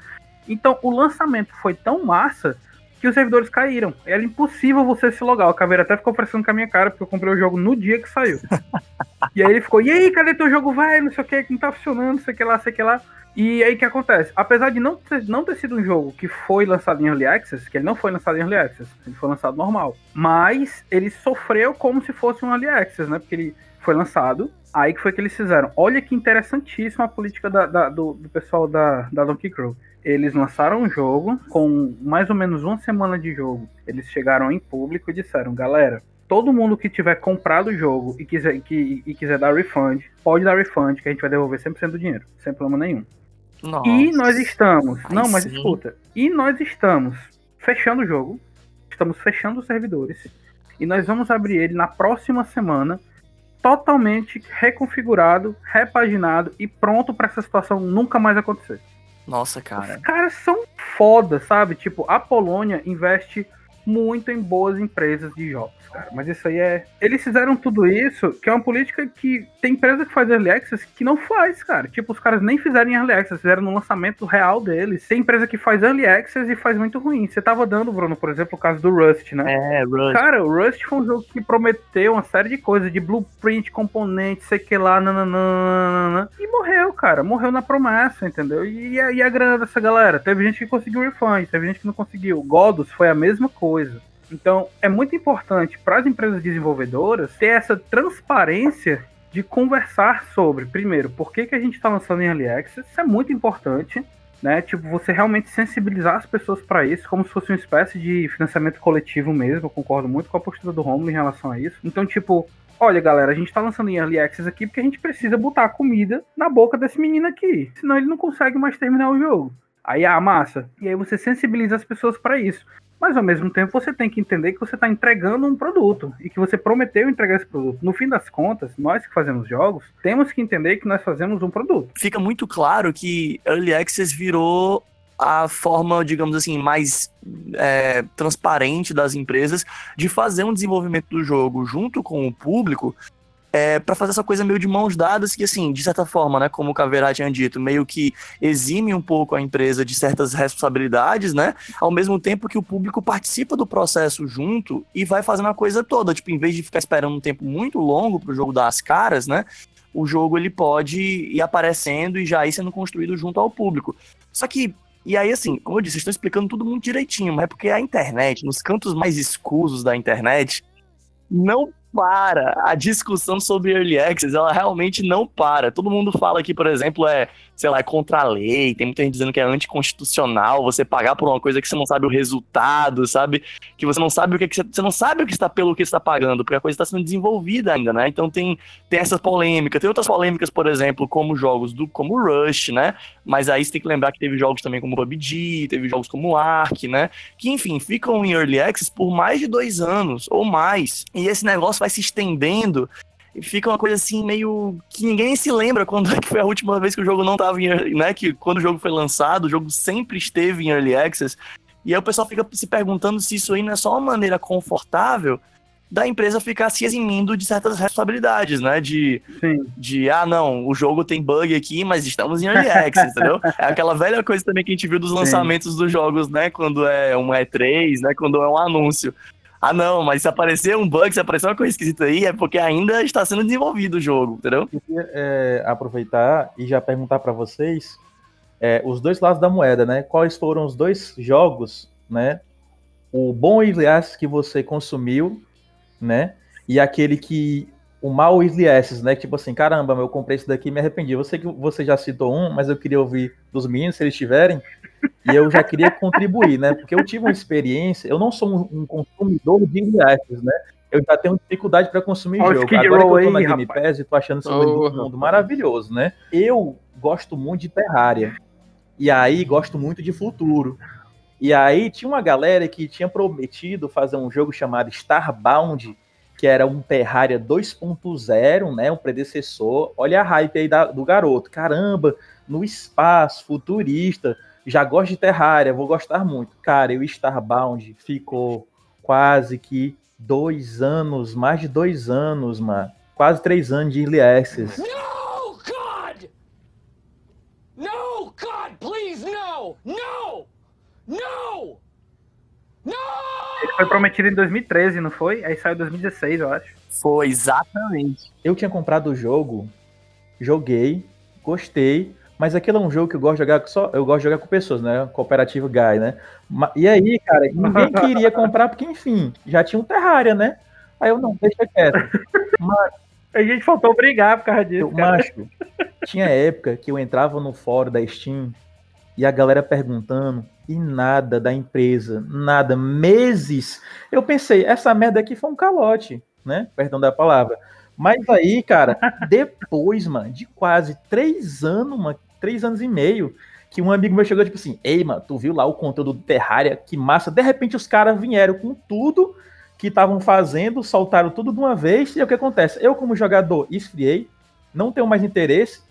Então, o lançamento foi tão massa que os servidores caíram. Era impossível você se logar. O Caveira até ficou oferecendo com a minha cara, porque eu comprei o jogo no dia que saiu. e aí ele ficou, e aí, cadê teu jogo velho? Não sei o que, que não tá funcionando, sei que lá, sei que lá. E aí o que acontece? Apesar de não ter, não ter sido um jogo que foi lançado em Early Access, que ele não foi lançado em Early Access, ele foi lançado normal. Mas ele sofreu como se fosse um Early Access, né? Porque ele foi lançado. Aí que foi que eles fizeram. Olha que interessantíssima a política da- da- do, do pessoal da, da Donkey Crow. Eles lançaram um jogo com mais ou menos uma semana de jogo. Eles chegaram em público e disseram, galera, todo mundo que tiver comprado o jogo e quiser, que, e quiser dar refund, pode dar refund, que a gente vai devolver 100% do dinheiro, sem problema nenhum. Nossa. E nós estamos. Aí não, mas sim. escuta. E nós estamos fechando o jogo. Estamos fechando os servidores. E nós vamos abrir ele na próxima semana. Totalmente reconfigurado, repaginado e pronto para essa situação nunca mais acontecer. Nossa, cara. Os caras são foda, sabe? Tipo, a Polônia investe muito em boas empresas de jogos, cara. Mas isso aí é. Eles fizeram tudo isso, que é uma política que tem empresa que faz early access que não faz, cara. Tipo, os caras nem fizeram early access, fizeram no lançamento real deles. Tem empresa que faz early access e faz muito ruim. Você tava dando, Bruno, por exemplo, o caso do Rust, né? É, Rust. Cara, o Rust foi um jogo que prometeu uma série de coisas, de blueprint, componentes, sei que lá, nananana, e morreu, cara. Morreu na promessa, entendeu? E, a- e a grana dessa galera? Teve gente que conseguiu refund, teve gente que não conseguiu. Godos foi a mesma coisa. Então, é muito importante para as empresas desenvolvedoras ter essa transparência de conversar sobre, primeiro, por que, que a gente está lançando em Early Access, isso é muito importante, né? Tipo, você realmente sensibilizar as pessoas para isso, como se fosse uma espécie de financiamento coletivo mesmo. Eu concordo muito com a postura do Romulo em relação a isso. Então, tipo, olha, galera, a gente tá lançando em Early Access aqui porque a gente precisa botar comida na boca desse menino aqui. Senão ele não consegue mais terminar o jogo. Aí, ah, massa. E aí você sensibiliza as pessoas para isso. Mas ao mesmo tempo você tem que entender que você está entregando um produto e que você prometeu entregar esse produto. No fim das contas, nós que fazemos jogos, temos que entender que nós fazemos um produto. Fica muito claro que Early Access virou a forma, digamos assim, mais é, transparente das empresas de fazer um desenvolvimento do jogo junto com o público é, para fazer essa coisa meio de mãos dadas que, assim, de certa forma, né, como o Caveira tinha dito, meio que exime um pouco a empresa de certas responsabilidades, né, ao mesmo tempo que o público participa do processo junto e vai fazendo a coisa toda, tipo, em vez de ficar esperando um tempo muito longo pro jogo dar as caras, né, o jogo ele pode ir aparecendo e já ir sendo construído junto ao público. Só que, e aí assim, como eu disse, estão explicando tudo muito direitinho, mas é porque a internet, nos cantos mais escusos da internet, não para. A discussão sobre early access, ela realmente não para. Todo mundo fala que, por exemplo, é, sei lá, é contra a lei, tem muita gente dizendo que é anticonstitucional você pagar por uma coisa que você não sabe o resultado, sabe? Que você não sabe o que, que você, você não sabe o que está pelo que está pagando, porque a coisa está sendo desenvolvida ainda, né? Então tem, tem essa polêmica, tem outras polêmicas, por exemplo, como jogos do como Rush, né? Mas aí você tem que lembrar que teve jogos também como PUBG, teve jogos como Ark, né? Que, enfim, ficam em Early Access por mais de dois anos ou mais. E esse negócio vai se estendendo e fica uma coisa assim meio que ninguém se lembra quando é que foi a última vez que o jogo não estava em, early- né, que quando o jogo foi lançado, o jogo sempre esteve em early access. E aí o pessoal fica se perguntando se isso aí não é só uma maneira confortável da empresa ficar se eximindo de certas responsabilidades, né? De, de ah, não, o jogo tem bug aqui, mas estamos em early access, entendeu? É aquela velha coisa também que a gente viu dos Sim. lançamentos dos jogos, né? Quando é um E3, né? Quando é um anúncio. Ah, não, mas se aparecer um bug, se aparecer uma coisa esquisita aí, é porque ainda está sendo desenvolvido o jogo, entendeu? queria é, aproveitar e já perguntar para vocês é, os dois lados da moeda, né? Quais foram os dois jogos, né? O bom Access que você consumiu, né? E aquele que o mal Access, né? Tipo assim, caramba, eu comprei isso daqui e me arrependi. Eu que você já citou um, mas eu queria ouvir dos meninos se eles tiverem. E eu já queria contribuir, né? Porque eu tive uma experiência, eu não sou um, um consumidor de Access, né? Eu já tenho dificuldade para consumir jogo. Agora que eu tô na Game rapaz. Pass e tô achando esse Ô, mundo maravilhoso, né? Eu gosto muito de Terraria. E aí gosto muito de Futuro. E aí tinha uma galera que tinha prometido fazer um jogo chamado Starbound, que era um Terraria 2.0, né? Um predecessor. Olha a hype aí da- do garoto. Caramba, no espaço, futurista. Já gosto de Terraria, vou gostar muito. Cara, e o Starbound ficou quase que dois anos, mais de dois anos, mano. Quase três anos de Early Access. No, God! No, God, please, no! No! No! Ele foi prometido em 2013, não foi? Aí saiu em 2016, eu acho. Foi, exatamente. Eu tinha comprado o jogo, joguei, gostei, mas aquele é um jogo que eu gosto de jogar só, eu gosto de jogar com pessoas, né? Cooperativo guy, né? E aí, cara, ninguém queria comprar porque, enfim, já tinha um Terraria, né? Aí eu não, deixa quieto. Mas, a gente faltou brigar por causa disso. eu, cara. macho, tinha época que eu entrava no fórum da Steam e a galera perguntando e nada da empresa, nada, meses. Eu pensei, essa merda aqui foi um calote, né? Perdão da palavra. Mas aí, cara, depois, mano, de quase três anos, mano, três anos e meio, que um amigo meu chegou, tipo assim, ei, mano, tu viu lá o conteúdo do Terraria? Que massa. De repente os caras vieram com tudo que estavam fazendo, soltaram tudo de uma vez, e aí o que acontece? Eu, como jogador, esfriei, não tenho mais interesse,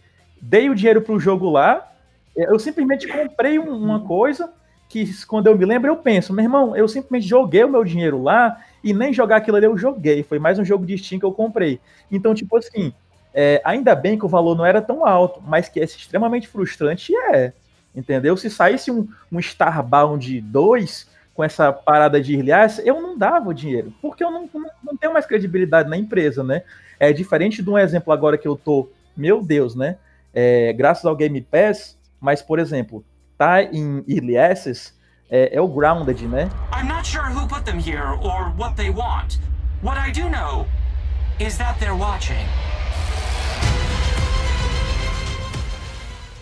dei o dinheiro pro jogo lá, eu simplesmente comprei um- uma coisa que quando eu me lembro eu penso, meu irmão, eu simplesmente joguei o meu dinheiro lá e nem jogar aquilo ali eu joguei, foi mais um jogo de Steam que eu comprei. Então, tipo assim, é, ainda bem que o valor não era tão alto, mas que é extremamente frustrante é, entendeu? Se saísse um, um Starbound 2 com essa parada de access, eu não dava o dinheiro, porque eu não, não, não tenho mais credibilidade na empresa, né? É diferente de um exemplo agora que eu tô, meu Deus, né? É, graças ao Game Pass, mas, por exemplo, tá em Early Access, é, é o Grounded, né? I'm not sure who put them here or what they want. What I do know is that they're watching.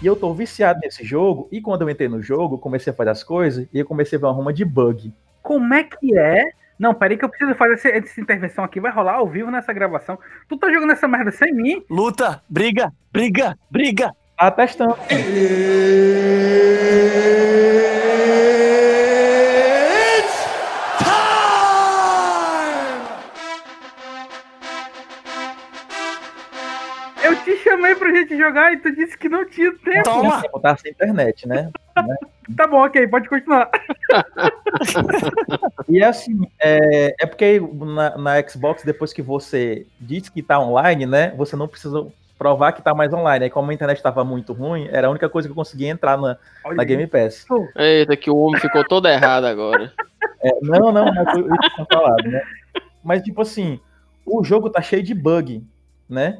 E eu tô viciado nesse jogo, e quando eu entrei no jogo, comecei a fazer as coisas, e eu comecei a ver uma ruma de bug. Como é que é? Não, peraí que eu preciso fazer essa, essa intervenção aqui. Vai rolar ao vivo nessa gravação. Tu tá jogando essa merda sem mim? Luta, briga, briga, briga. Tá testando. Chamei pra gente jogar e tu disse que não tinha tempo. Toma! Eu tava sem internet, né? Tá bom, ok, pode continuar. E assim, é, é porque na, na Xbox, depois que você diz que tá online, né? Você não precisa provar que tá mais online. Aí, como a internet tava muito ruim, era a única coisa que eu conseguia entrar na, na Game Pass. Eita, que o homem ficou todo errado agora. É, não, não, mas que eu tinha falado, né? Mas, tipo assim, o jogo tá cheio de bug, né?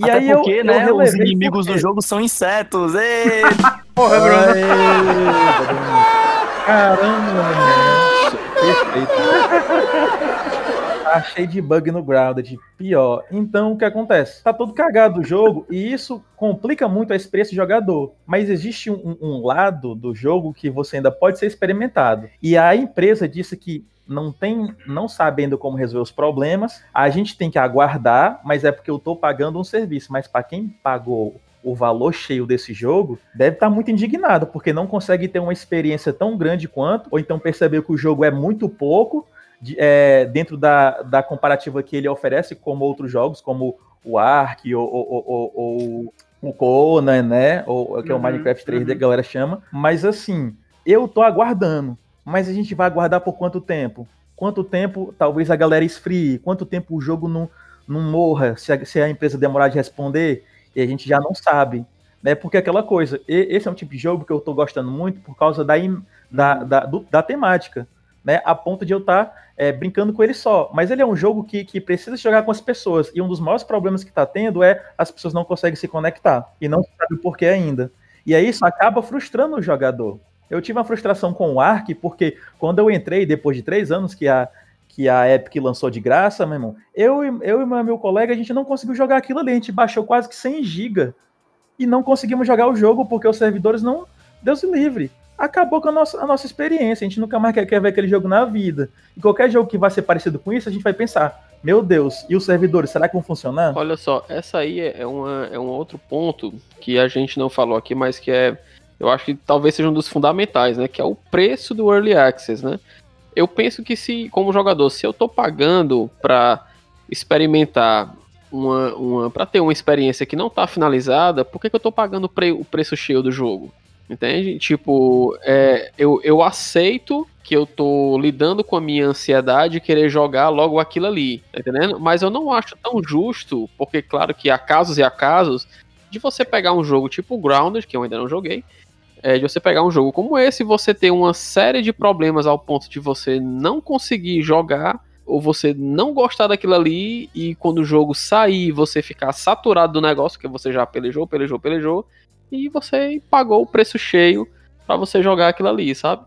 E Até aí porque, eu, né, eu os inimigos do porque- jogo são insetos. Ei! Porra, Aê, Caramba, mano. Perfeito. Tá cheio de bug no Grounded, pior. Então, o que acontece? Tá todo cagado o jogo e isso complica muito a experiência do jogador. Mas existe um, um lado do jogo que você ainda pode ser experimentado. E a empresa disse que não tem, não sabendo como resolver os problemas, a gente tem que aguardar, mas é porque eu tô pagando um serviço. Mas para quem pagou o valor cheio desse jogo, deve estar muito indignado, porque não consegue ter uma experiência tão grande quanto, ou então perceber que o jogo é muito pouco de- é, dentro da, da comparativa que ele oferece como outros jogos, como o Ark ou, ou- ou- ou- ou o Conan, né? Ou que é o Uhum, Minecraft 3D uhum. a galera chama. Mas assim, eu tô aguardando. Mas a gente vai aguardar por quanto tempo? Quanto tempo talvez a galera esfrie? Quanto tempo o jogo não, não morra se a, se a empresa demorar de responder? E a gente já não sabe. Né? Porque aquela coisa, esse é um tipo de jogo que eu tô gostando muito por causa da, im- da, da, do- da temática. Né? A ponto de eu estar brincando com ele só. Mas ele é um jogo que, que precisa jogar com as pessoas. E um dos maiores problemas que tá tendo é as pessoas não conseguem se conectar. E não sabe o porquê ainda. E aí isso acaba frustrando o jogador. Eu tive uma frustração com o Ark, porque quando eu entrei, depois de três anos que a, que a Epic lançou de graça, meu irmão, eu, e- eu e meu, colega, a gente não conseguiu jogar aquilo ali. A gente baixou quase que 100 GB. E não conseguimos jogar o jogo porque os servidores não. Deus livre. Acabou com a nossa, a nossa experiência. A gente nunca mais quer, quer ver aquele jogo na vida. E qualquer jogo que vai ser parecido com isso, a gente vai pensar: meu Deus, e os servidores, será que vão funcionar? Olha só, essa aí é, uma, é um outro ponto que a gente não falou aqui, mas que é, eu acho que talvez seja um dos fundamentais, né? Que é o preço do Early Access, né? Eu penso que se, como jogador, se eu tô pagando pra experimentar uma, uma para ter uma experiência que não tá finalizada, por que, que eu tô pagando pre- o preço cheio do jogo? Entende? Tipo, é, eu, eu aceito que eu tô lidando com a minha ansiedade e querer jogar logo aquilo ali, tá entendendo? Mas eu não acho tão justo, porque claro que há casos e há casos de você pegar um jogo tipo Grounded, que eu ainda não joguei, é, de você pegar um jogo como esse você ter uma série de problemas ao ponto de você não conseguir jogar ou você não gostar daquilo ali e quando o jogo sair você ficar saturado do negócio que você já pelejou, pelejou, pelejou e você pagou o preço cheio pra você jogar aquilo ali, sabe?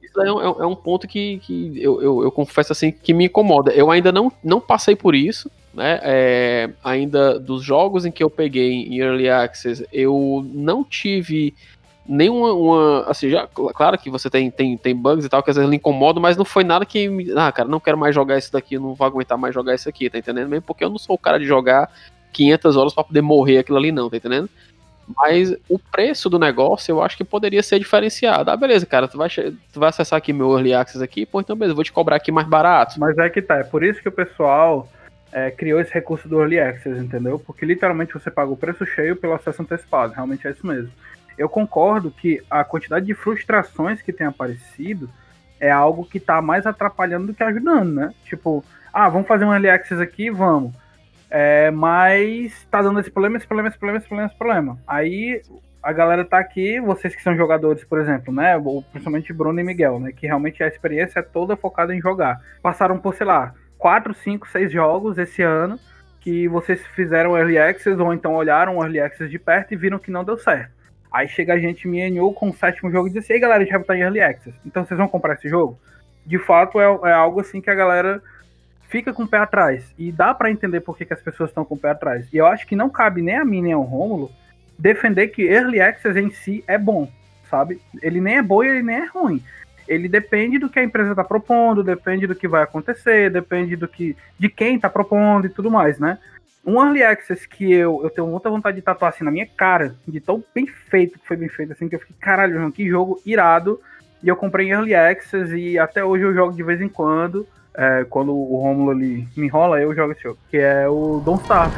Isso é um, é um- é um ponto que, que eu, eu, eu confesso assim que me incomoda. Eu ainda não, não passei por isso, né? É, ainda dos jogos em que eu peguei em Early Access, eu não tive nenhuma uma, assim, já, cl- claro que você tem, tem, tem bugs e tal que às vezes lhe incomodam, mas não foi nada que ah, cara, não quero mais jogar isso daqui, não vou aguentar mais jogar isso aqui, tá entendendo? Mesmo porque eu não sou o cara de jogar 500 horas pra poder morrer aquilo ali não, tá entendendo? Mas o preço do negócio eu acho que poderia ser diferenciado. Ah, beleza, cara, tu vai, tu vai acessar aqui meu Early Access aqui, pô, então beleza, vou te cobrar aqui mais barato. Mas é que tá, é por isso que o pessoal é, criou esse recurso do Early Access, entendeu? Porque literalmente você paga o preço cheio pelo acesso antecipado, realmente é isso mesmo. Eu concordo que a quantidade de frustrações que tem aparecido é algo que tá mais atrapalhando do que ajudando, né? Tipo, ah, vamos fazer um Early Access aqui, vamos. É, mas tá dando esse problema, esse problema, esse problema, esse problema, esse problema. Aí a galera tá aqui, vocês que são jogadores, por exemplo, né? Ou principalmente Bruno e Miguel, né? Que realmente a experiência é toda focada em jogar. Passaram por, sei lá, 4, 5, 6 jogos esse ano que vocês fizeram Early Access ou então olharam o Early Access de perto e viram que não deu certo. Aí chega a gente, me enhou com o sétimo jogo e diz assim, ei galera, vai botar em Early Access. Então vocês vão comprar esse jogo? De fato, é, é algo assim que a galera fica com o pé atrás. E dá pra entender por que, que as pessoas estão com o pé atrás. E eu acho que não cabe nem a mim nem ao Rômulo defender que Early Access em si é bom, sabe? Ele nem é bom e ele nem é ruim. Ele depende do que a empresa está propondo, depende do que vai acontecer, depende do que de quem está propondo e tudo mais, né? Um Early Access que eu, eu tenho muita vontade de tatuar assim na minha cara, de tão bem feito que foi bem feito, assim, que eu fiquei, caralho, João, que jogo irado. E eu comprei em Early Access e até hoje eu jogo de vez em quando. É, quando o Romulo ali me enrola, eu jogo esse jogo, que é o Don't Starve.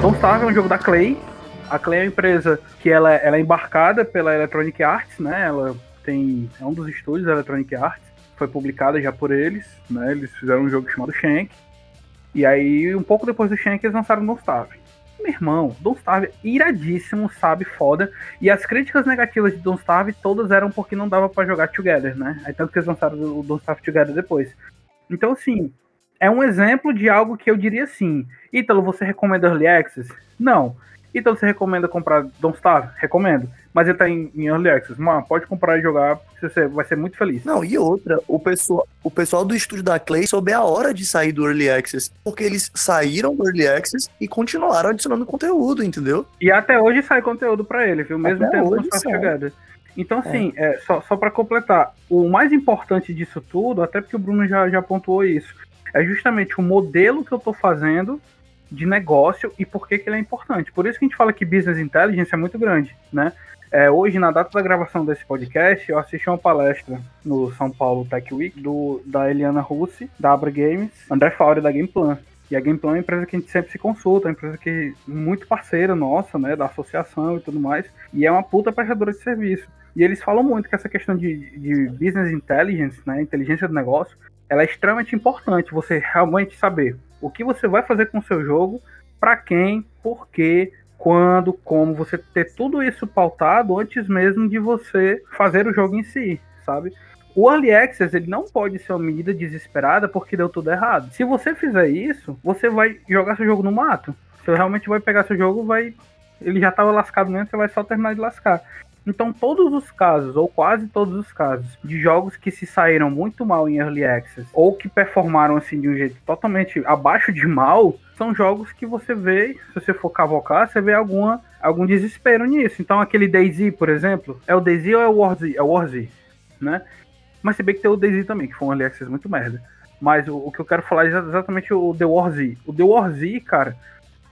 Don't Starve é um jogo da Clay. A Clay é uma empresa que ela, ela é embarcada pela Electronic Arts, né? Ela tem é um dos estúdios da Electronic Arts. Foi publicada já por eles, né? Eles fizeram um jogo chamado Shank. E aí, um pouco depois do Shank, eles lançaram Don't Starve. Meu irmão, Don't Starve iradíssimo, sabe, foda. E as críticas negativas de Don't Starve todas eram porque não dava pra jogar Together, né? Aí tanto que eles lançaram o Don't Starve Together depois. Então, assim, é um exemplo de algo que eu diria assim: Ítalo, você recomenda Early Access? Não. Ítalo, você recomenda comprar Don't Starve? Recomendo. Mas ele tá em, em Early Access. Mano, pode comprar e jogar, porque você vai ser muito feliz. Não, e outra, o pessoal, o pessoal do estúdio da Clay soube a hora de sair do Early Access, porque eles saíram do Early Access e continuaram adicionando conteúdo, entendeu? E até hoje sai conteúdo pra ele, viu? Mesmo Até tempo sai. Together. Então, assim, é, só, só para completar, o mais importante disso tudo, até porque o Bruno já, já pontuou isso, é justamente o modelo que eu tô fazendo de negócio e por que, que ele é importante. Por isso que a gente fala que business intelligence é muito grande, né? É, hoje, na data da gravação desse podcast, eu assisti uma palestra no São Paulo Tech Week do, da Eliana Russi, da Abra Games, André Fauri, da Gameplan. E a Gameplan é uma empresa que a gente sempre se consulta, é uma empresa que é muito parceira nossa, né, da associação e tudo mais, e é uma puta prestadora de serviço. E eles falam muito que essa questão de, de business intelligence, né, inteligência do negócio, ela é extremamente importante, você realmente saber o que você vai fazer com o seu jogo, para quem, por quê, quando, como, você ter tudo isso pautado antes mesmo de você fazer o jogo em si, sabe? O Early Access ele não pode ser uma medida desesperada porque deu tudo errado. Se você fizer isso, você vai jogar seu jogo no mato. Você realmente vai pegar seu jogo, vai. Ele já estava lascado mesmo, você vai só terminar de lascar. Então, todos os casos, ou quase todos os casos, de jogos que se saíram muito mal em Early Access, ou que performaram assim de um jeito totalmente abaixo de mal, são jogos que você vê, se você for cavocar, você vê alguma, algum desespero nisso. Então, aquele DayZ, por exemplo, é o DayZ ou é o War Z? É o War Z, né? Mas se bem que tem o DayZ também, que foi um Early Access muito merda. Mas o, o que eu quero falar é exatamente o The War Z. O The War Z, cara,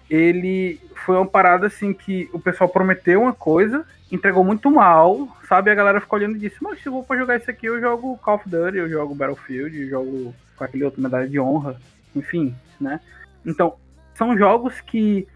ele foi uma parada assim que o pessoal prometeu uma coisa, entregou muito mal, sabe? A galera ficou olhando e disse: Mas se eu vou pra jogar isso aqui, eu jogo Call of Duty, eu jogo Battlefield, eu jogo com aquele outro medalha de honra, enfim, né? Então, são jogos que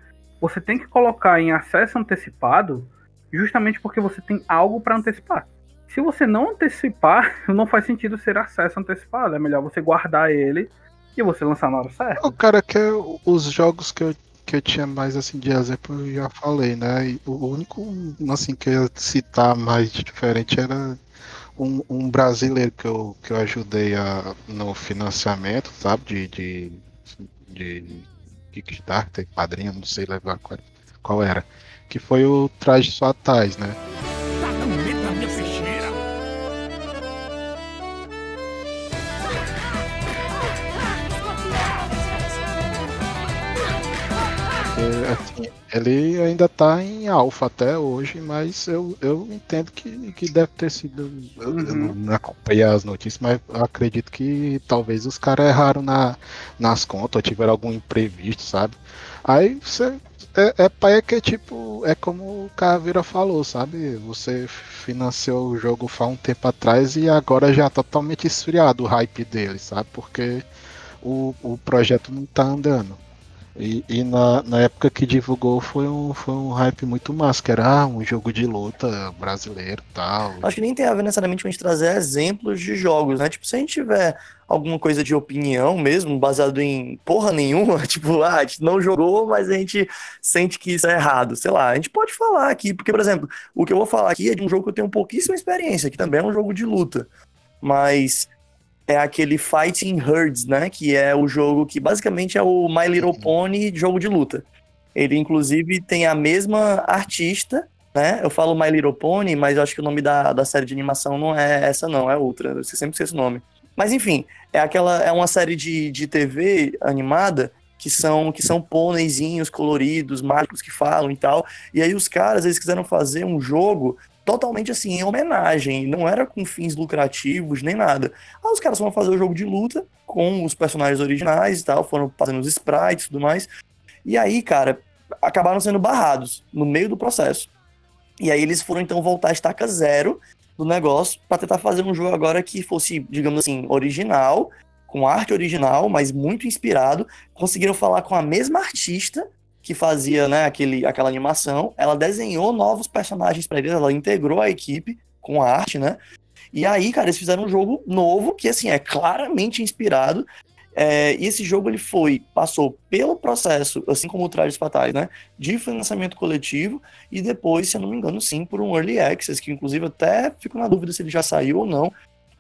você tem que colocar em acesso antecipado justamente porque você tem algo para antecipar. Se você não antecipar, não faz sentido ser acesso antecipado. É melhor você guardar ele e você lançar na hora certa. O cara que é os jogos que eu que eu tinha mais assim de exemplo eu já falei, né? E o único assim que eu ia citar mais diferente era um, um, brasileiro que eu, que eu ajudei a, no financiamento, sabe? De, de, de Kickstarter, padrinho, não sei levar qual, qual era. Que foi o Traje Fatais, né? Assim, ele ainda está em alfa até hoje, mas eu, eu entendo que, que deve ter sido. Eu, uhum. eu não acompanhei as notícias, mas acredito que talvez os caras erraram na, nas contas, ou tiveram algum imprevisto, sabe? Aí você. É, é pai é que tipo. É como o Caveira falou, sabe? Você financiou o jogo faz um tempo atrás e agora já totalmente esfriado o hype dele, sabe? Porque o, o projeto não tá andando. E, e na, na, época que divulgou foi um, foi um hype muito massa, que era ah, um jogo de luta brasileiro tal. Acho que nem tem a ver necessariamente com a gente trazer exemplos de jogos, né? Tipo, se a gente tiver alguma coisa de opinião mesmo, baseado em porra nenhuma, tipo, ah, a gente não jogou, mas a gente sente que isso é errado. Sei lá, a gente pode falar aqui, porque, por exemplo, o que eu vou falar aqui é de um jogo que eu tenho pouquíssima experiência, que também é um jogo de luta. Mas é aquele Fighting Herds, né? Que é o jogo que basicamente é o My Little uhum. Pony jogo de luta. Ele, inclusive, tem a mesma artista, né? Eu falo My Little Pony, mas eu acho que o nome da, da série de animação não é essa, não, é outra. Eu sempre esqueço o nome. Mas enfim, é aquela. É uma série de, de TV animada que são que são pôneizinhos coloridos, mágicos que falam e tal. E aí os caras, eles quiseram fazer um jogo totalmente assim, em homenagem, não era com fins lucrativos nem nada. Aí os caras foram fazer o jogo de luta com os personagens originais e tal, foram fazendo os sprites e tudo mais. E aí, cara, acabaram sendo barrados no meio do processo. E aí eles foram então voltar a estaca zero do negócio para tentar fazer um jogo agora que fosse, digamos assim, original, com arte original, mas muito inspirado. Conseguiram falar com a mesma artista que fazia né, aquele, aquela animação, ela desenhou novos personagens para eles, ela integrou a equipe com a arte, né? E aí, cara, eles fizeram um jogo novo que, assim, é claramente inspirado. É, e esse jogo, ele foi, passou pelo processo, assim como o Trajes Fatais, né? De financiamento coletivo e depois, se eu não me engano, sim, por um Early Access, que inclusive até fico na dúvida se ele já saiu ou não.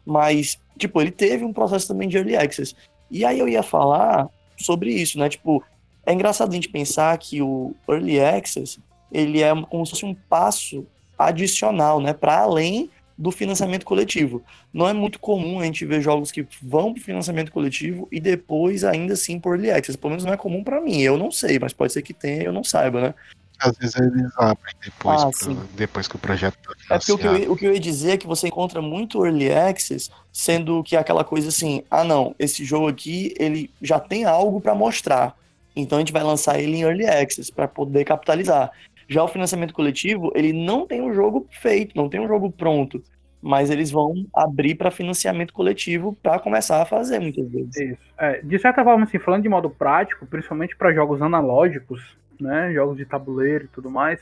Mas, tipo, ele teve um processo também de Early Access. E aí eu ia falar sobre isso, né? Tipo, é engraçado a gente pensar que o Early Access ele é como se fosse um passo adicional, né, para além do financiamento coletivo. Não é muito comum a gente ver jogos que vão para financiamento coletivo e depois ainda assim por Early Access. Pelo menos não é comum para mim. Eu não sei, mas pode ser que tenha, eu não saiba, né? às vezes eles abrem depois, Ah, sim. depois que o projeto tá É porque o que, eu, o que eu ia dizer é que você encontra muito early access, sendo que é aquela coisa assim, ah não, esse jogo aqui, ele já tem algo para mostrar. Então a gente vai lançar ele em early access para poder capitalizar. Já o financiamento coletivo, ele não tem um jogo feito, não tem um jogo pronto, mas eles vão abrir para financiamento coletivo para começar a fazer muitas vezes. É, de certa forma, assim, falando de modo prático, principalmente para jogos analógicos, né, jogos de tabuleiro e tudo mais,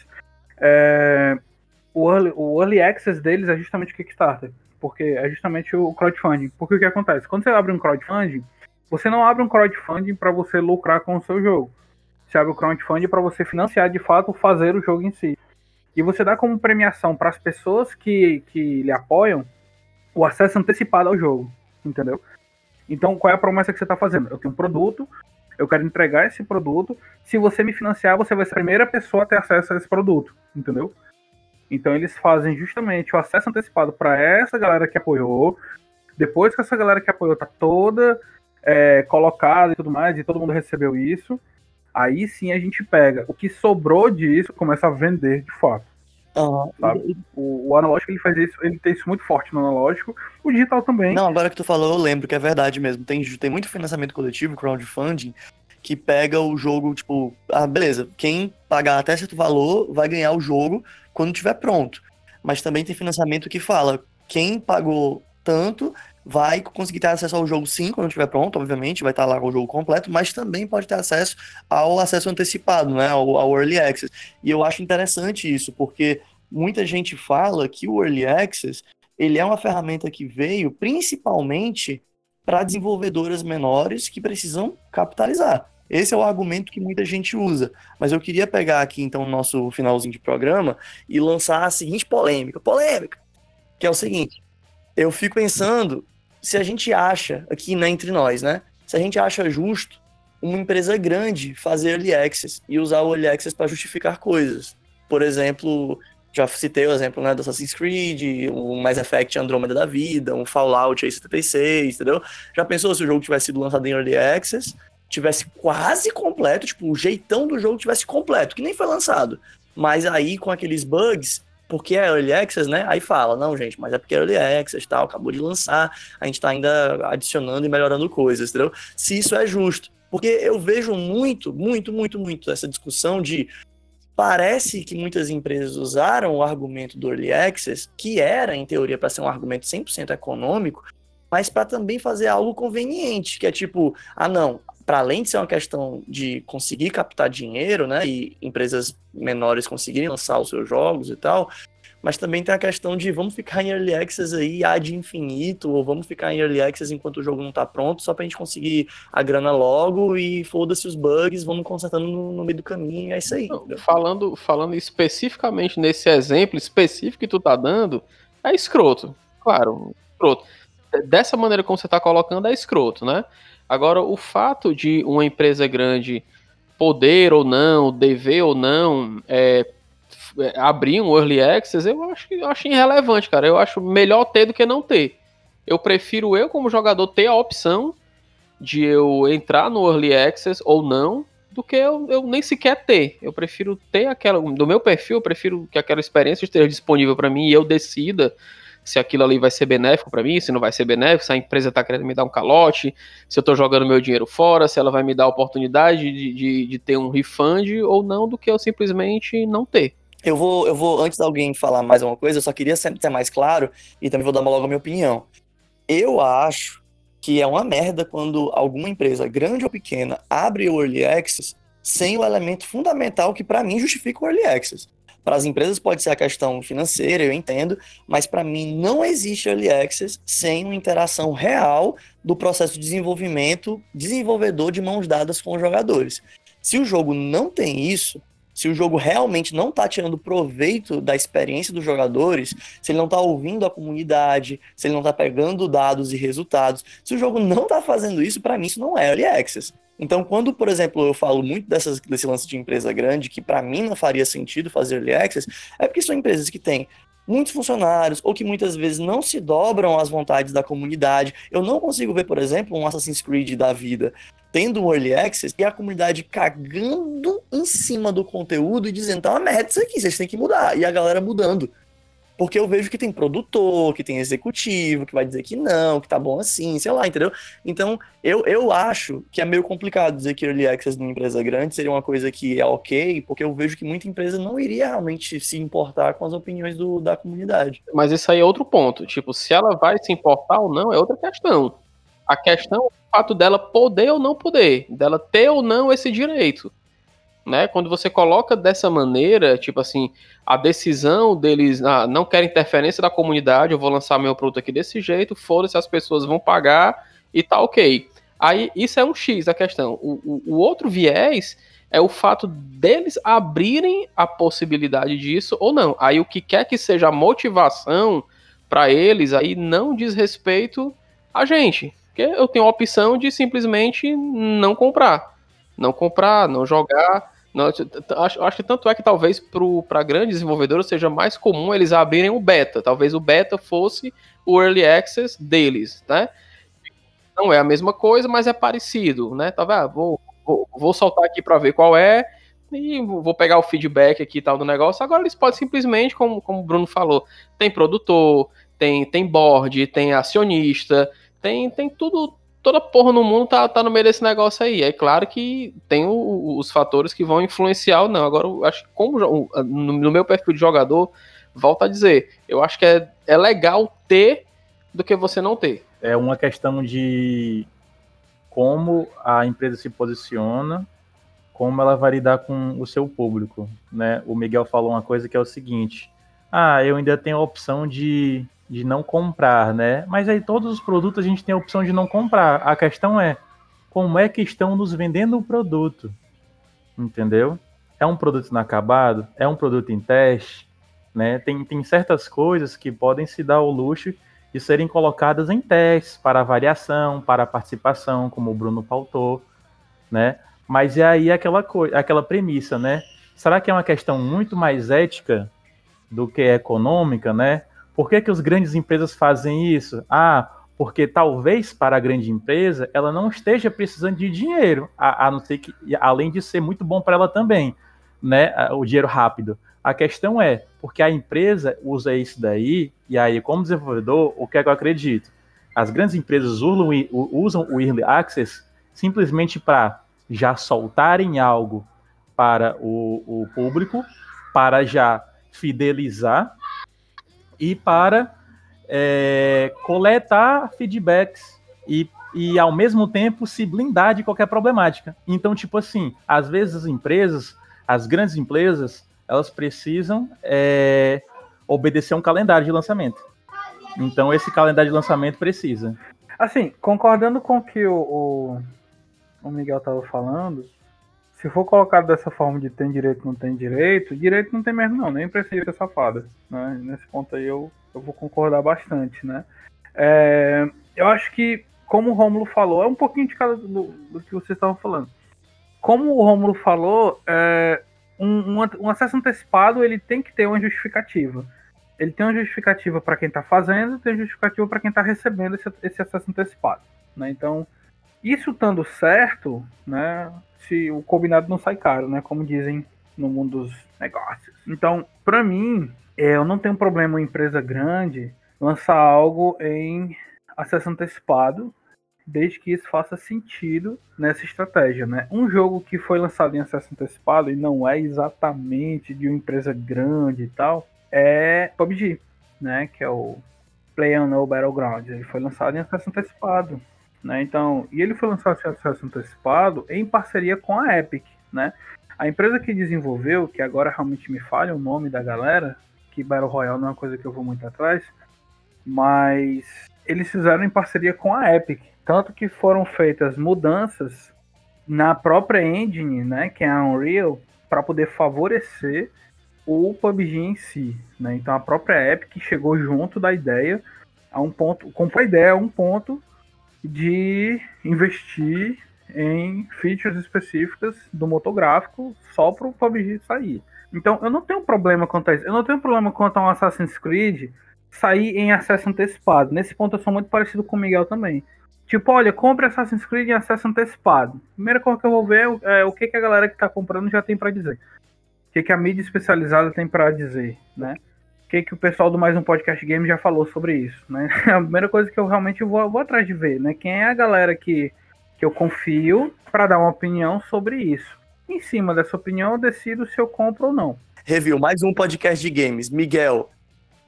é, o, early, o early access deles é justamente o Kickstarter, porque é justamente o crowdfunding. Porque o que acontece? Quando você abre um crowdfunding, você não abre um crowdfunding para você lucrar com o seu jogo. Você abre o crowdfunding para você financiar de fato fazer o jogo em si. E você dá como premiação para as pessoas que, que lhe apoiam o acesso antecipado ao jogo, entendeu? Então, qual é a promessa que você está fazendo? Eu tenho um produto, eu quero entregar esse produto. Se você me financiar, você vai ser a primeira pessoa a ter acesso a esse produto, entendeu? Então, eles fazem justamente o acesso antecipado para essa galera que apoiou. Depois que essa galera que apoiou tá toda é, colocada e tudo mais, e todo mundo recebeu isso, aí sim a gente pega o que sobrou disso, começa a vender de fato. sabe? O, o analógico ele faz isso, ele tem isso muito forte no analógico, o digital também. Não, agora que tu falou, eu lembro que é verdade mesmo. Tem, tem muito financiamento coletivo, crowdfunding, que pega o jogo, tipo, ah, beleza, quem pagar até certo valor vai ganhar o jogo quando estiver pronto. Mas também tem financiamento que fala, quem pagou tanto vai conseguir ter acesso ao jogo sim, quando estiver pronto, obviamente, vai estar lá com o jogo completo, mas também pode ter acesso ao acesso antecipado, né, ao, ao Early Access. E eu acho interessante isso, porque muita gente fala que o Early Access ele é uma ferramenta que veio principalmente para desenvolvedoras menores que precisam capitalizar. Esse é o argumento que muita gente usa. Mas eu queria pegar aqui, então, o nosso finalzinho de programa e lançar a seguinte polêmica. Polêmica! Que é o seguinte. Eu fico pensando se a gente acha, aqui né, entre nós, né? Se a gente acha justo uma empresa grande fazer early access e usar o early access para justificar coisas. Por exemplo, já citei o exemplo né, do Assassin's Creed, o Mass Effect Andromeda da vida, um Fallout aí 76, entendeu? Já pensou se o jogo tivesse sido lançado em Early Access, tivesse quase completo, tipo, o jeitão do jogo tivesse completo, que nem foi lançado. Mas aí com aqueles bugs, porque é Early Access, né? Aí fala, não, gente, mas é porque é Early Access tal, acabou de lançar, a gente tá ainda adicionando e melhorando coisas, entendeu? Se isso é justo. Porque eu vejo muito, muito, muito, muito essa discussão de parece que muitas empresas usaram o argumento do early access, que era em teoria para ser um argumento 100% econômico, mas para também fazer algo conveniente, que é tipo, ah não, para além de ser uma questão de conseguir captar dinheiro, né, e empresas menores conseguirem lançar os seus jogos e tal, mas também tem a questão de vamos ficar em early access aí ad infinito, ou vamos ficar em early access enquanto o jogo não tá pronto, só pra gente conseguir a grana logo e foda-se os bugs, vamos consertando no, no meio do caminho, é isso aí. Falando, falando especificamente nesse exemplo específico que tu tá dando, é escroto. Claro, escroto. Dessa maneira como você tá colocando, é escroto, né? Agora, o fato de uma empresa grande poder ou não, dever ou não, é, é, abrir um early access, eu acho, eu acho irrelevante, cara. Eu acho melhor ter do que não ter. Eu prefiro eu, como jogador, ter a opção de eu entrar no early access ou não, do que eu, eu nem sequer ter. Eu prefiro ter aquela. Do meu perfil, eu prefiro que aquela experiência esteja disponível para mim e eu decida se aquilo ali vai ser benéfico para mim, se não vai ser benéfico, se a empresa tá querendo me dar um calote, se eu tô jogando meu dinheiro fora, se ela vai me dar a oportunidade de, de, de ter um refund ou não, do que eu simplesmente não ter. Eu vou, eu vou, antes de alguém falar mais uma coisa, eu só queria sempre ser mais claro e também vou dar logo a minha opinião. Eu acho que é uma merda quando alguma empresa, grande ou pequena, abre o Early Access sem o elemento fundamental que para mim justifica o Early Access. Para as empresas pode ser a questão financeira, eu entendo, mas para mim não existe Early Access sem uma interação real do processo de desenvolvimento, desenvolvedor de mãos dadas com os jogadores. Se o jogo não tem isso, se o jogo realmente não está tirando proveito da experiência dos jogadores, se ele não está ouvindo a comunidade, se ele não está pegando dados e resultados, se o jogo não está fazendo isso, para mim isso não é early access. Então, quando, por exemplo, eu falo muito dessas, desse lance de empresa grande, que para mim não faria sentido fazer early access, é porque são empresas que têm muitos funcionários, ou que muitas vezes não se dobram às vontades da comunidade. Eu não consigo ver, por exemplo, um Assassin's Creed da vida tendo um early access e a comunidade cagando em cima do conteúdo e dizendo, tá uma merda isso aqui, vocês têm que mudar. E a galera mudando. Porque eu vejo que tem produtor, que tem executivo, que vai dizer que não, que tá bom assim, sei lá, entendeu? Então, eu, eu acho que é meio complicado dizer que Early Access numa empresa grande seria uma coisa que é ok, porque eu vejo que muita empresa não iria realmente se importar com as opiniões do, da comunidade. Mas isso aí é outro ponto. Tipo, se ela vai se importar ou não, é outra questão. A questão é o fato dela poder ou não poder, dela ter ou não esse direito né? Quando você coloca dessa maneira, tipo assim, a decisão deles, ah, não quero interferência da comunidade, eu vou lançar meu produto aqui desse jeito, foda-se, as pessoas vão pagar e tá ok. Aí isso é um X a questão. O, o, o outro viés é o fato deles abrirem a possibilidade disso ou não. Aí o que quer que seja a motivação para eles aí não diz respeito a gente. Porque eu tenho a opção de simplesmente não comprar. Não comprar, não jogar acho, acho que tanto é que talvez para grandes desenvolvedores seja mais comum eles abrirem o beta. Talvez o beta fosse o early access deles, né? Não é a mesma coisa, mas é parecido, né? Tá vendo? Vou, vou, vou soltar aqui para ver qual é e vou pegar o feedback aqui tal do negócio. Agora eles podem simplesmente, como, como o Bruno falou, tem produtor, tem, tem board, tem acionista, tem, tem tudo toda porra no mundo tá, tá no meio desse negócio aí. É claro que tem o, os fatores que vão influenciar ou não. Agora, eu acho que como no, meu perfil de jogador, volta a dizer, eu acho que é, é legal ter do que você não ter. É uma questão de como a empresa se posiciona, como ela vai lidar com o seu público, né? O Miguel falou uma coisa que é o seguinte: ah, eu ainda tenho a opção de de não comprar, né? Mas aí todos os produtos a gente tem a opção de não comprar. A questão é como é que estão nos vendendo o produto, entendeu? É um produto inacabado? É um produto em teste? Né? Tem, tem certas coisas que podem se dar o luxo de serem colocadas em testes para avaliação, para participação, como o Bruno pautou, né? Mas é aí aquela coisa, aquela premissa, né? Será que é uma questão muito mais ética do que econômica, né? Por que, que as grandes empresas fazem isso? Ah, porque talvez para a grande empresa ela não esteja precisando de dinheiro, a, a não ser que, além de ser muito bom para ela também, né? O dinheiro rápido. A questão é, porque a empresa usa isso daí, e aí, como desenvolvedor, o que é que eu acredito? As grandes empresas usam, o Early Access simplesmente para já soltarem algo para o, o público, para já fidelizar e para é, coletar feedbacks e, e, ao mesmo tempo, se blindar de qualquer problemática. Então, tipo assim, às vezes as empresas, as grandes empresas, elas precisam é, obedecer um calendário de lançamento. Então, esse calendário de lançamento precisa. Assim, concordando com o que o, o Miguel estava falando, se for colocado dessa forma de tem direito, não tem direito, direito não tem mesmo não, nem precisa ser safada. Né? Nesse ponto aí eu, eu vou concordar bastante, né? É, eu acho que, como o Rômulo falou, é um pouquinho de cada do, do que vocês estavam falando. Como o Rômulo falou, é, um, um, um, acesso antecipado ele tem que ter uma justificativa. Ele tem uma justificativa para quem está fazendo, tem uma justificativa para quem está recebendo esse, esse acesso antecipado. Né? Então, isso estando certo, né, se o combinado não sai caro, né, como dizem no mundo dos negócios. Então, para mim, é, eu não tenho problema uma empresa grande lançar algo em acesso antecipado, desde que isso faça sentido nessa estratégia, né? Um jogo que foi lançado em acesso antecipado e não é exatamente de uma empresa grande e tal, é PUBG, né? Que é o PlayerUnknown Battlegrounds. Ele foi lançado em acesso antecipado. Né? Então, e ele foi lançado em acesso antecipado em parceria com a Epic, né? A empresa que desenvolveu, que agora realmente me falha o nome da galera, que Battle Royale não é uma coisa que eu vou muito atrás, mas eles fizeram em parceria com a Epic, tanto que foram feitas mudanças na própria engine, né, que é a Unreal, para poder favorecer o PUBG em si, né? Então a própria Epic chegou junto da ideia a um ponto, comprou a ideia a um ponto de investir em features específicas do motor gráfico só pro PUBG sair. Então eu não tenho problema quanto a isso. Eu não tenho problema quanto a um Assassin's Creed sair em acesso antecipado. Nesse ponto eu sou muito parecido com o Miguel também. Tipo, olha, compre Assassin's Creed em acesso antecipado. Primeira coisa que eu vou ver é o que, que a galera que tá comprando já tem para dizer. O que, que a mídia especializada tem para dizer, né? O que, que o pessoal do Mais Um Podcast Game já falou sobre isso, né? A primeira coisa que eu realmente vou, vou atrás de ver, né? Quem é a galera que, que eu confio para dar uma opinião sobre isso. Em cima dessa opinião, eu decido se eu compro ou não. Review, mais um podcast de games. Miguel,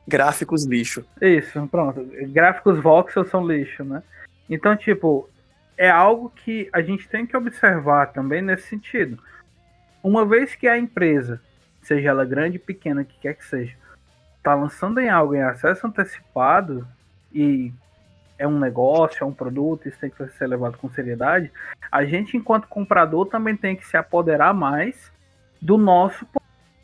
gráficos lixo. Isso, pronto. Gráficos voxel são lixo, né? Então, tipo, é algo que a gente tem que observar também nesse sentido. Uma vez que a empresa, seja ela grande, pequena, que quer que seja, está lançando em algo em acesso antecipado e é um negócio, é um produto, isso tem que ser levado com seriedade. A gente, enquanto comprador, também tem que se apoderar mais do nosso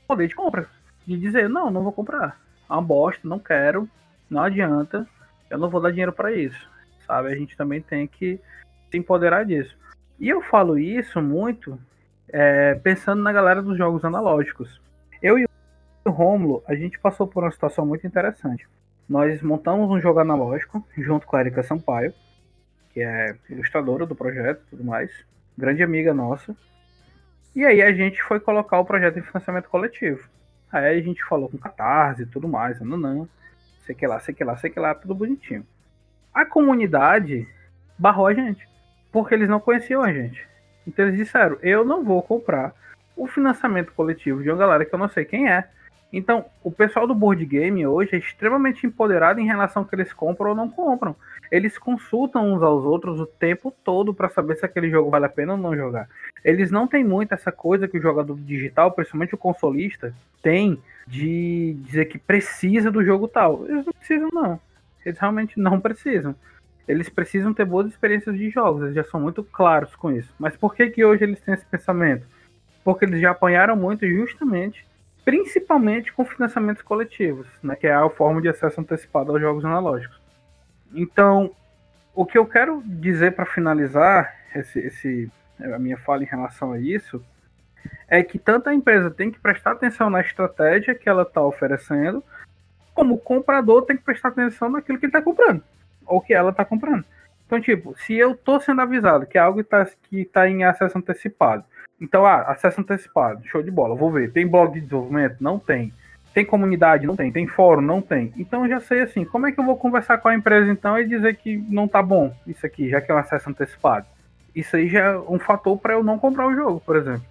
poder de compra. De dizer, não, não vou comprar. É uma bosta, não quero, não adianta, eu não vou dar dinheiro para isso. Sabe? A gente também tem que se empoderar disso. E eu falo isso muito é, pensando na galera dos jogos analógicos. Eu e Romulo, a gente passou por uma situação muito interessante. Nós montamos um jogo analógico junto com a Erika Sampaio, que é ilustradora do projeto e tudo mais, grande amiga nossa. E aí a gente foi colocar o projeto em financiamento coletivo. Aí a gente falou com Catarse e tudo mais, não, não, sei que lá, sei que lá, sei que lá, tudo bonitinho. A comunidade barrou a gente, porque eles não conheciam a gente. Então eles disseram, eu não vou comprar o financiamento coletivo de uma galera que eu não sei quem é. Então, o pessoal do board game hoje é extremamente empoderado em relação ao que eles compram ou não compram. Eles consultam uns aos outros o tempo todo para saber se aquele jogo vale a pena ou não jogar. Eles não têm muito essa coisa que o jogador digital, principalmente o consolista, tem de dizer que precisa do jogo tal. Eles não precisam, não. Eles realmente não precisam. Eles precisam ter boas experiências de jogos, eles já são muito claros com isso. Mas por que, que hoje eles têm esse pensamento? Porque eles já apanharam muito justamente principalmente com financiamentos coletivos, né, que é a forma de acesso antecipado aos jogos analógicos. Então, o que eu quero dizer para finalizar esse, esse, a minha fala em relação a isso é que tanto a empresa tem que prestar atenção na estratégia que ela está oferecendo, como o comprador tem que prestar atenção naquilo que ele está comprando, ou que ela está comprando. Então, tipo, se eu estou sendo avisado que algo está que tá em acesso antecipado, então, ah, acesso antecipado, show de bola, vou ver. Tem blog de desenvolvimento? Não tem. Tem comunidade? Não tem. Tem fórum? Não tem. Então eu já sei assim, como é que eu vou conversar com a empresa então e dizer que não tá bom isso aqui, já que é um acesso antecipado? Isso aí já é um fator para eu não comprar o jogo, por exemplo.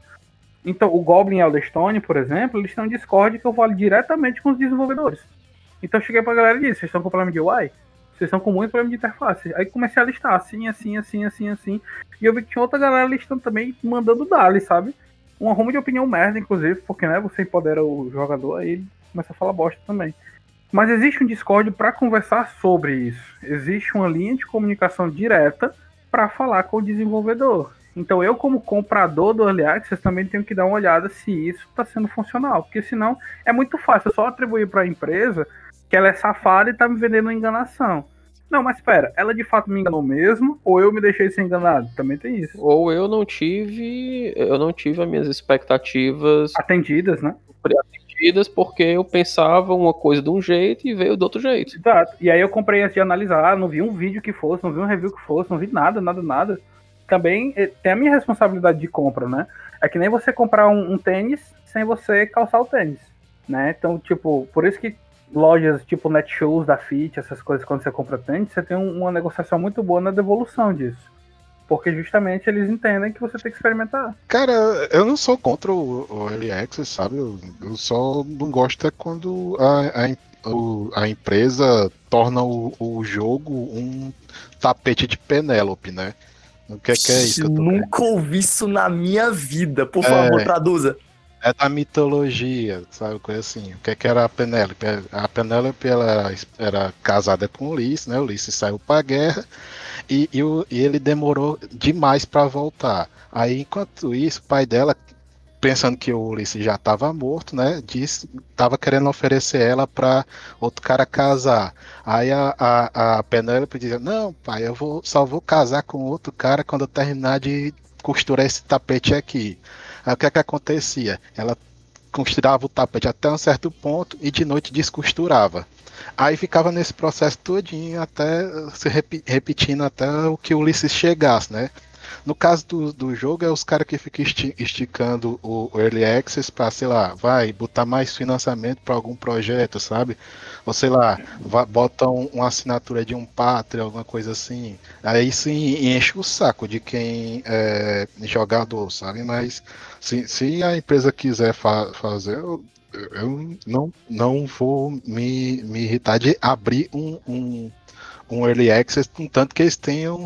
Então, o Goblin e Elderstone, por exemplo, eles têm um Discord que eu falo diretamente com os desenvolvedores. Então eu cheguei pra galera e disse, vocês estão com problema de UI? Vocês estão com muito de interface. Aí comecei a listar assim, assim, assim, assim, assim. E eu vi que tinha outra galera listando também, mandando dali, sabe? Um arrumo de opinião merda, inclusive, porque né, você empodera o jogador, aí ele começa a falar bosta também. Mas existe um Discord para conversar sobre isso. Existe uma linha de comunicação direta para falar com o desenvolvedor. Então eu, como comprador do Early Access, também tenho que dar uma olhada se isso está sendo funcional. Porque senão é muito fácil só atribuir para a empresa que ela é safada e tá me vendendo enganação. Não, mas espera, ela de fato me enganou mesmo, ou eu me deixei ser enganado? Também tem isso. Ou eu não tive. Eu não tive as minhas expectativas. Atendidas, né? Atendidas porque eu pensava uma coisa de um jeito e veio do outro jeito. Exato. E aí eu comprei antes de analisar, não vi um vídeo que fosse, não vi um review que fosse, não vi nada, nada, nada. Também eh, tem a minha responsabilidade de compra, né? É que nem você comprar um, um tênis sem você calçar o tênis. Né? Então, tipo, por isso que lojas tipo Netshoes da Fit, essas coisas, quando você compra tênis, você tem uma negociação muito boa na devolução disso. Porque justamente eles entendem que você tem que experimentar. Cara, eu não sou contra o, o Early Access, sabe? Eu, eu só não gosto é quando a, a, o, a empresa torna o, o, jogo um tapete de Penélope, né? O que é, que é isso? Nunca ouvi isso na minha vida. Por favor, É. traduza. É da mitologia, sabe? Coisa assim. O que, é que era a Penélope? A Penélope ela era, casada com Ulisses, né? Ulisses saiu pra guerra e, e, o- e ele demorou demais pra voltar. Aí, enquanto isso, o pai dela pensando que o Ulisses já estava morto, né? Disse, tava querendo oferecer ela para outro cara casar. Aí a, a, a Penélope dizia: Não, pai, eu vou, só vou casar com outro cara quando eu terminar de costurar esse tapete aqui. Aí o que é que acontecia? Ela costurava o tapete até um certo ponto e de noite descosturava. Aí ficava nesse processo todinho até se repi- repetindo até o que o Ulisses chegasse, né? No caso do, do jogo, é os caras que ficam esti- esticando o, Early Access para, sei lá, vai botar mais financiamento para algum projeto, sabe? Ou sei lá, va- botam uma assinatura de um pátria, alguma coisa assim. Aí sim enche o saco de quem é jogador, sabe? Mas se, se a empresa quiser fa- fazer, eu, eu não, não vou me, me irritar de abrir um, um, um early access, contanto que eles tenham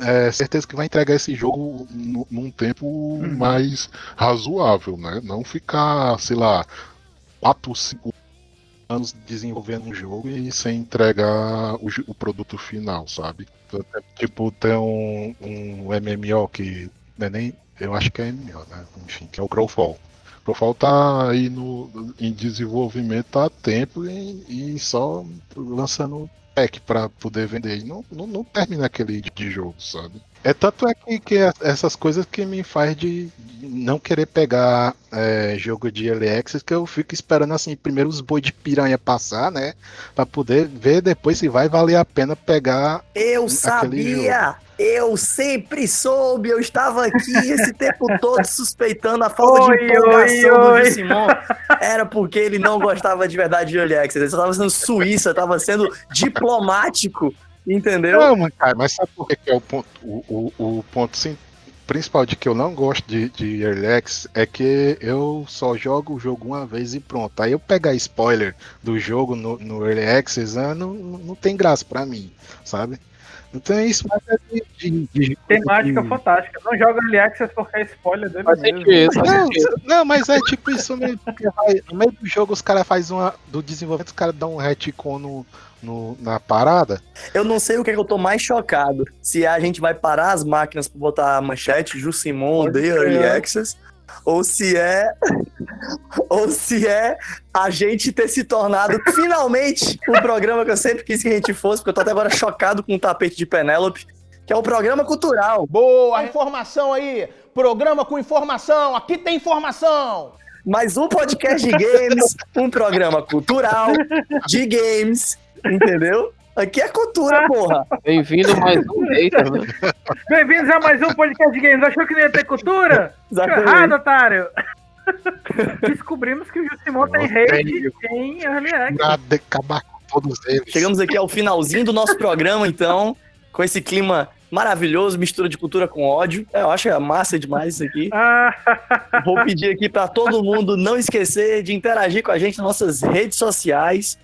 é, certeza que vai entregar esse jogo nu- num tempo mais razoável, né? Não ficar, sei lá, 4, 5 anos desenvolvendo um jogo e sem entregar o, o produto final, sabe? Tipo, tem um, um MMO que é nem. Eu acho que é MMO, né? Enfim, que é o Growfall. O Growfall tá aí no, em desenvolvimento há tempo e, e só lançando pack para poder vender. Não, não, não termina aquele de jogo, sabe? É tanto é que, que é essas coisas que me faz de, não querer pegar é, jogo de early access, que eu fico esperando assim, primeiro os boi de piranha passar, né? Pra poder ver depois se vai valer a pena pegar Eu sabia! jogo. Eu sempre soube, eu estava aqui esse tempo todo suspeitando a falta Oi, de empolgação oi, oi. do Simon. Era porque ele não gostava de verdade de Early Access. Ele só estava sendo suíça, estava sendo diplomático, entendeu? Não, mas, cara, mas sabe por que, é o ponto, o, o, o ponto sim, principal de que eu não gosto de, de Early Access é que eu só jogo o jogo uma vez e pronto. Aí eu pegar spoiler do jogo no, no Early Access ah, não, não tem graça pra mim, sabe? Então é isso, mas é de, de, de- Temática de- fantástica. Não joga Early Access porque é spoiler dele Faz mesmo. sentido, faz Não, não, mas é tipo isso mesmo. porque vai- no meio do jogo os caras fazem uma. Do desenvolvimento, os caras dão um retcon no, no- na parada. Eu não sei o que, é que eu tô mais chocado. Se a gente vai parar as máquinas pra botar a manchete de ser. Early Access, ou se é. ou se é a gente ter se tornado finalmente o programa que eu sempre quis que a gente fosse, porque eu tô até agora chocado com o tapete de Penélope, que é o programa cultural. Boa, informação aí. Programa com informação. Aqui tem informação. Mais um podcast de games, um programa cultural de games, entendeu? Aqui é cultura, porra. Bem-vindo mais um hater, né? Bem-vindos a mais um podcast de games. Achou que não ia ter cultura? Exatamente. errado, otário. Descobrimos que o Jussimon tem hate em Early Access. De- acabar com todos eles. Chegamos aqui ao finalzinho do nosso programa, então, com esse clima maravilhoso, mistura de cultura com ódio. É, Eu acho que é massa demais isso aqui. Ah, Vou pedir aqui para todo mundo não esquecer de interagir com a gente nas nossas redes sociais.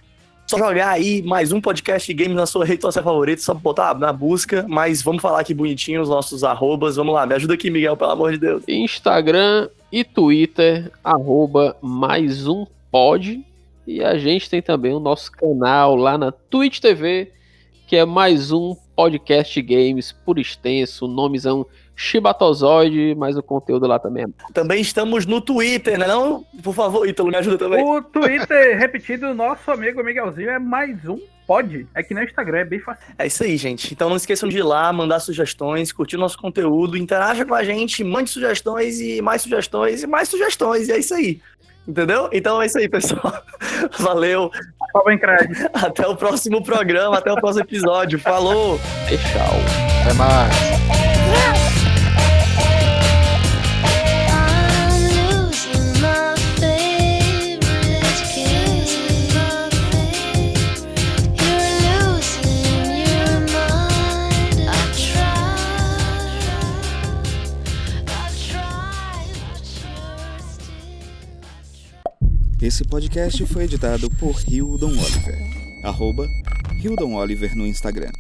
Só jogar aí mais um podcast de games na sua rede social favorita, só botar na busca. Mas vamos falar aqui bonitinho os nossos arrobas. Vamos lá, me ajuda aqui, Miguel, pelo amor de Deus. Instagram e Twitter, arroba mais um pod. E a gente tem também o nosso canal lá na Twitch TV, que é mais um podcast de games por extenso, nomezão Shibatozoide, mas o conteúdo lá também é Também estamos no Twitter, né? Não, por favor, Ítalo, me ajuda também. o Twitter repetido do nosso amigo Miguelzinho é mais um pod. É que nem o Instagram, é bem fácil. É isso aí, gente. Então não esqueçam de ir lá, mandar sugestões, curtir o nosso conteúdo, interaja com a gente, mande sugestões e mais sugestões e mais sugestões. E é isso aí. Entendeu? Então é isso aí, pessoal. Valeu. Até o próximo programa, até o próximo episódio. Falou! E tchau. Até mais. Esse podcast foi editado por Hildon Oliver. Arroba Hildon Oliver no Instagram.